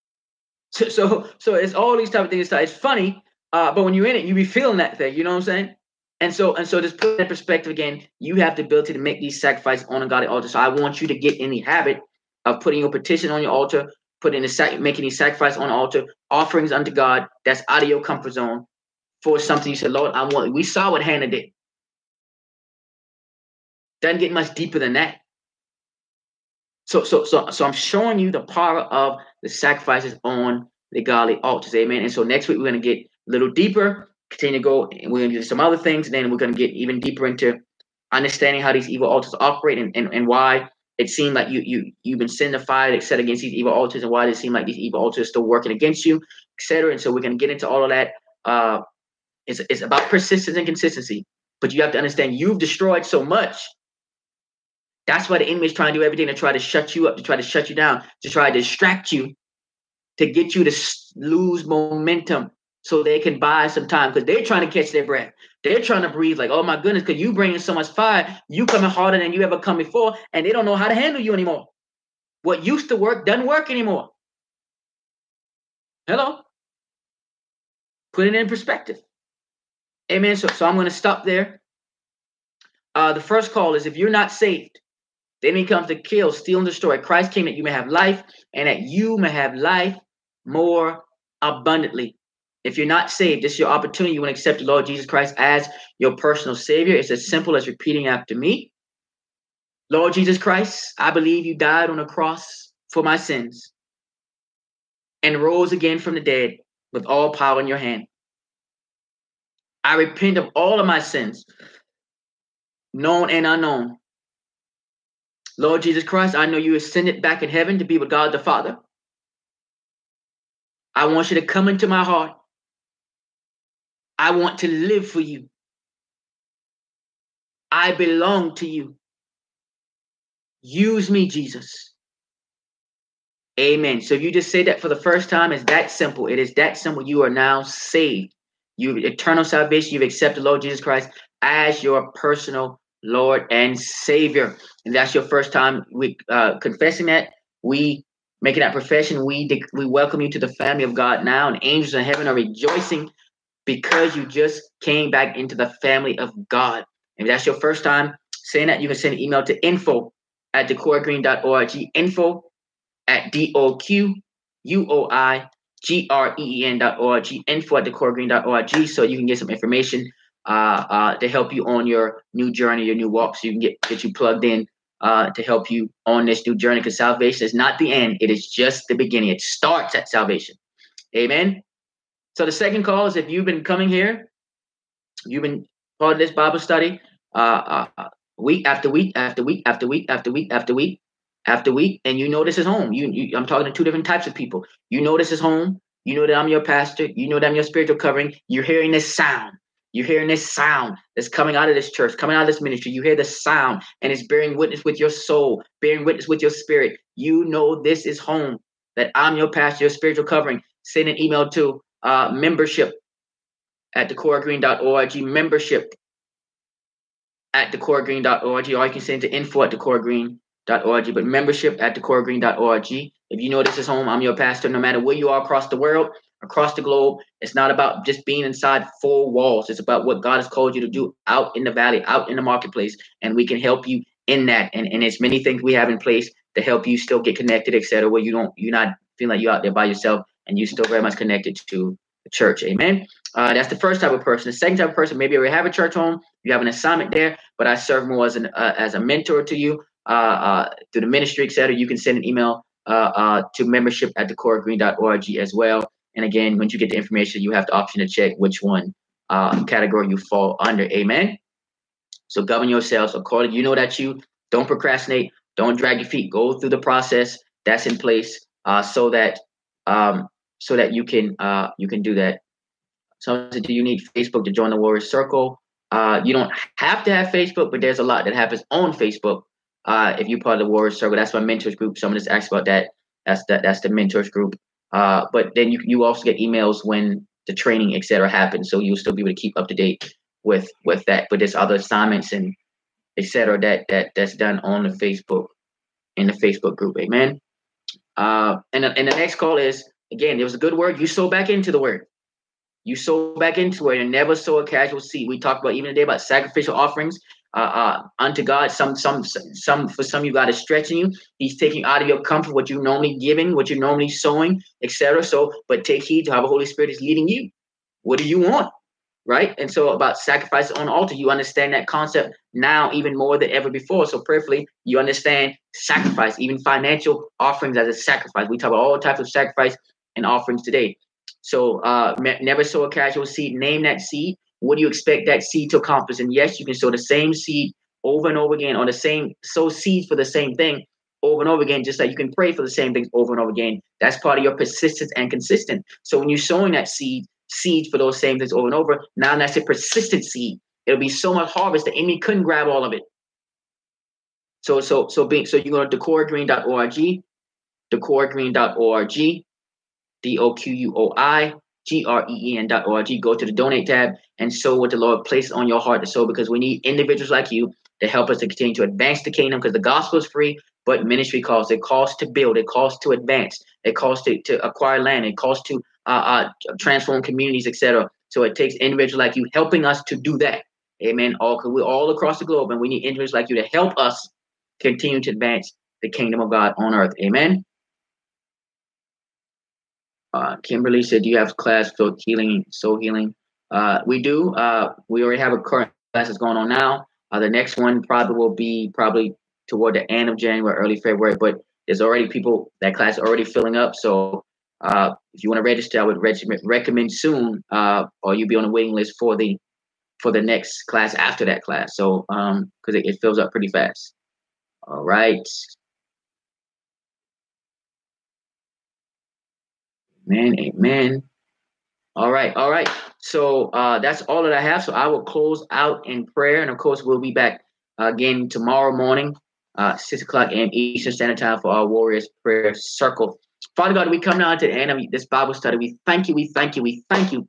so, so so it's all these type of things it's funny uh, but when you're in it, you be feeling that thing. You know what I'm saying? And so and so, just put in perspective again. You have the ability to make these sacrifices on a godly altar. So I want you to get in the habit of putting your petition on your altar, putting the sac- making these sacrifices on the altar, offerings unto God. That's out of your comfort zone for something you said, Lord, I want. We saw what Hannah did. Doesn't get much deeper than that. So, so, so, so I'm showing you the power of the sacrifices on the godly altars. Amen. And so next week we're going to get a little deeper, continue to go, and we're going to do some other things, and then we're going to get even deeper into understanding how these evil altars operate and, and, and why it seemed like you you you've been signified, set against these evil altars, and why it seemed like these evil altars are still working against you, etc. And so we're to get into all of that. Uh, it's it's about persistence and consistency, but you have to understand you've destroyed so much. That's why the enemy is trying to do everything to try to shut you up, to try to shut you down, to try to distract you, to get you to lose momentum, so they can buy some time because they're trying to catch their breath. They're trying to breathe like, oh my goodness, because you bringing so much fire, you coming harder than you ever come before, and they don't know how to handle you anymore. What used to work doesn't work anymore. Hello? Put it in perspective. Amen. So, so I'm going to stop there. Uh, the first call is if you're not saved, the enemy comes to kill, steal, and destroy. Christ came that you may have life and that you may have life more abundantly. If you're not saved, this is your opportunity. You want to accept the Lord Jesus Christ as your personal Savior. It's as simple as repeating after me Lord Jesus Christ, I believe you died on a cross for my sins and rose again from the dead with all power in your hand. I repent of all of my sins, known and unknown. Lord Jesus Christ, I know you ascended back in heaven to be with God the Father. I want you to come into my heart I want to live for you. I belong to you. Use me, Jesus. Amen. So if you just say that for the first time, it's that simple. It is that simple. You are now saved. You eternal salvation. You've accepted Lord Jesus Christ as your personal Lord and Savior. And that's your first time we uh, confessing that. We making that profession. We we welcome you to the family of God now, and angels in heaven are rejoicing because you just came back into the family of God. If that's your first time saying that, you can send an email to info at doquoigreen.org, info at D-O-Q-U-O-I-G-R-E-E-N.org, info at doquoigreen.org, so you can get some information uh, uh, to help you on your new journey, your new walk, so you can get, get you plugged in uh, to help you on this new journey, because salvation is not the end. It is just the beginning. It starts at salvation. Amen. So the second call is if you've been coming here, you've been part of this Bible study uh, uh, week after week after week after week after week after week after week, and you know this is home. You, you, I'm talking to two different types of people. You know this is home. You know that I'm your pastor. You know that I'm your spiritual covering. You're hearing this sound. You're hearing this sound that's coming out of this church, coming out of this ministry. You hear the sound, and it's bearing witness with your soul, bearing witness with your spirit. You know this is home. That I'm your pastor, your spiritual covering. Send an email to uh, membership at doquoigreen.org, membership at doquoigreen.org, or you can send to info at doquoigreen.org. But membership at doquoigreen.org. If you know this is home, I'm your pastor. No matter where you are across the world, across the globe, it's not about just being inside four walls. It's about what God has called you to do out in the valley, out in the marketplace, and we can help you in that. And and it's many things we have in place to help you still get connected, etc. Where you don't, you're not feeling like you're out there by yourself, and you're still very much connected to the church. Amen. Uh, that's the first type of person. The second type of person, maybe you already have a church home, you have an assignment there, but I serve more as an uh, as a mentor to you uh, uh through the ministry, etc. You can send an email uh, uh, to membership at doquoigreen.org as well. And again, once you get the information, you have the option to check which one category you fall under. Amen. So govern yourselves according. You know that you don't procrastinate, don't drag your feet. Go through the process that's in place, so that um, so that you can uh, you can do that. So, do you need Facebook to join the Warriors Circle? Uh, you don't have to have Facebook, but there's a lot that happens on Facebook. Uh, if you're part of the Warriors Circle, that's my mentors group. Someone just asked about that. That's that. That's the mentors group. Uh, but then you you also get emails when the training etc. happens, so you'll still be able to keep up to date with with that. But there's other assignments and etc. that that that's done on the Facebook in the Facebook group. Amen. Uh, and and the next call is Again, it was a good word. You sow back into the word. You sow back into it and never sow a casual seed. We talked about even today about sacrificial offerings uh, uh, unto God. Some, some, some. For some, you God is stretching you. He's taking out of your comfort what you normally giving, what you're normally sowing, etc. So, but take heed to how the Holy Spirit is leading you. What do you want? right? And so about sacrifice on altar, you understand that concept now even more than ever before. So prayerfully, you understand sacrifice, even financial offerings as a sacrifice. We talk about all types of sacrifice and offerings today. So uh, never sow a casual seed. Name that seed. What do you expect that seed to accomplish? And yes, you can sow the same seed over and over again, or the same sow seeds for the same thing over and over again, just like you can pray for the same things over and over again. That's part of your persistence and consistent. So when you're sowing that seed, seeds for those same things over and over, now that's a persistent seed. It'll be so much harvest the enemy couldn't grab all of it. So so so being so you go to doquoigreen.org, doquoigreen.org, D O Q U O I G R E E N dot org. Go to the donate tab and sow what the Lord places on your heart to sow because we need individuals like you to help us to continue to advance the kingdom because the gospel is free, but ministry costs. It costs to build, it costs to advance, it costs to, to acquire land, it costs to uh, uh, transform communities, etc. So it takes individuals like you helping us to do that. Amen. All we're all across the globe, and we need individuals like you to help us continue to advance the kingdom of God on earth. Amen. Uh, Kimberly said, "Do you have class for healing, soul healing?" Uh, we do. Uh, we already have a current class that's going on now. Uh, the next one probably will be probably toward the end of January, early February. But there's already people that class already filling up. So uh, if you want to register, I would recommend soon, uh, or you'll be on the waiting list for the for the next class after that class. So um, because it, it fills up pretty fast. All right. Amen. Amen. All right. All right. So uh, that's all that I have. So I will close out in prayer. And of course, we'll be back uh, again tomorrow morning, uh, 6 o'clock a.m. Eastern Standard Time for our Warriors Prayer Circle. Father God, we come now to the end of this Bible study. We thank you. We thank you. We thank you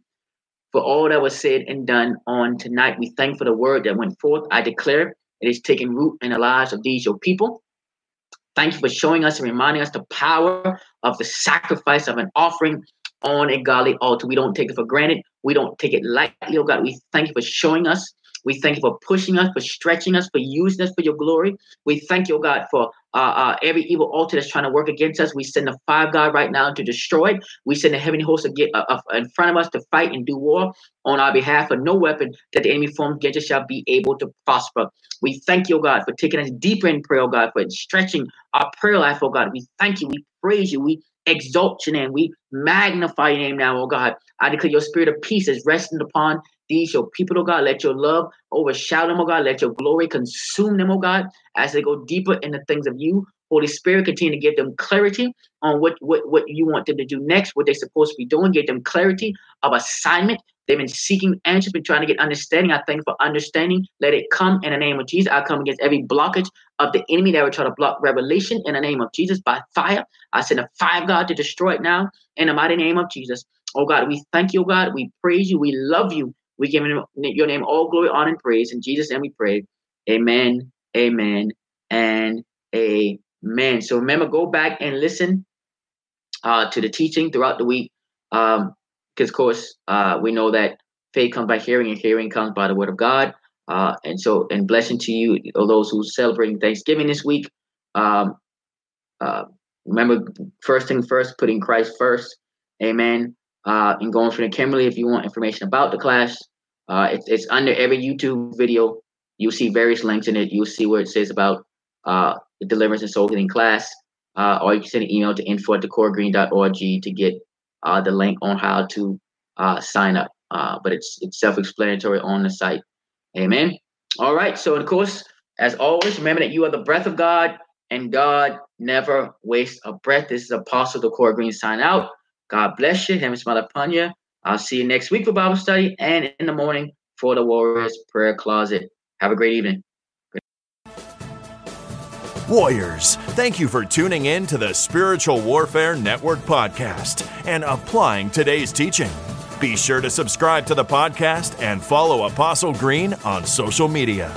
for all that was said and done on tonight. We thank for the word that went forth. I declare it is taking root in the lives of these your people. Thank you for showing us and reminding us the power of the sacrifice of an offering on a godly altar. We don't take it for granted. We don't take it lightly, oh God. We thank you for showing us we thank you for pushing us, for stretching us, for using us for your glory. We thank you, God, for uh, uh, every evil altar that's trying to work against us. We send the fire God right now to destroy it. We send the heavenly host get, uh, uh, in front of us to fight and do war on our behalf. For no weapon that the enemy forms against us shall be able to prosper. We thank you, God, for taking us deeper in prayer, oh God, for stretching our prayer life, oh God. We thank you. We praise you. We exalt your name. We magnify your name now, oh God. I declare your spirit of peace is resting upon these your people, oh God. Let your love overshadow them, oh God. Let your glory consume them, oh God, as they go deeper in the things of you. Holy Spirit, continue to give them clarity on what, what, what you want them to do next, what they're supposed to be doing. Give them clarity of assignment. They've been seeking answers, been trying to get understanding. I thank for understanding. Let it come in the name of Jesus. I come against every blockage of the enemy that would try to block revelation in the name of Jesus by fire. I send a fire, God, to destroy it now in the mighty name of Jesus. Oh God, we thank you, oh God. We praise you. We love you. We give your name all glory, honor, and praise. In Jesus' name we pray. Amen, amen, and amen. So remember, go back and listen uh, to the teaching throughout the week. Because, um, of course, uh, we know that faith comes by hearing, and hearing comes by the word of God. Uh, and so, and blessing to you, all those who are celebrating Thanksgiving this week. Um, uh, remember, first thing first, putting Christ first. Amen. Uh, and going through the Kimberly if you want information about the class. Uh, it's, it's under every YouTube video. You'll see various links in it. You'll see where it says about uh, the deliverance and soul healing class. Uh, or you can send an email to info at doquoigreen.org to get uh, the link on how to uh, sign up. Uh, but it's it's self-explanatory on the site. Amen. All right. So of course, as always, remember that you are the breath of God, and God never wastes a breath. This is Apostle Doquoi Green sign out. God bless you. Heaven smile upon you. I'll see you next week for Bible study and in the morning for the Warriors Prayer Closet. Have a great evening. Warriors, thank you for tuning in to the Spiritual Warfare Network podcast and applying today's teaching. Be sure to subscribe to the podcast and follow Apostle Green on social media.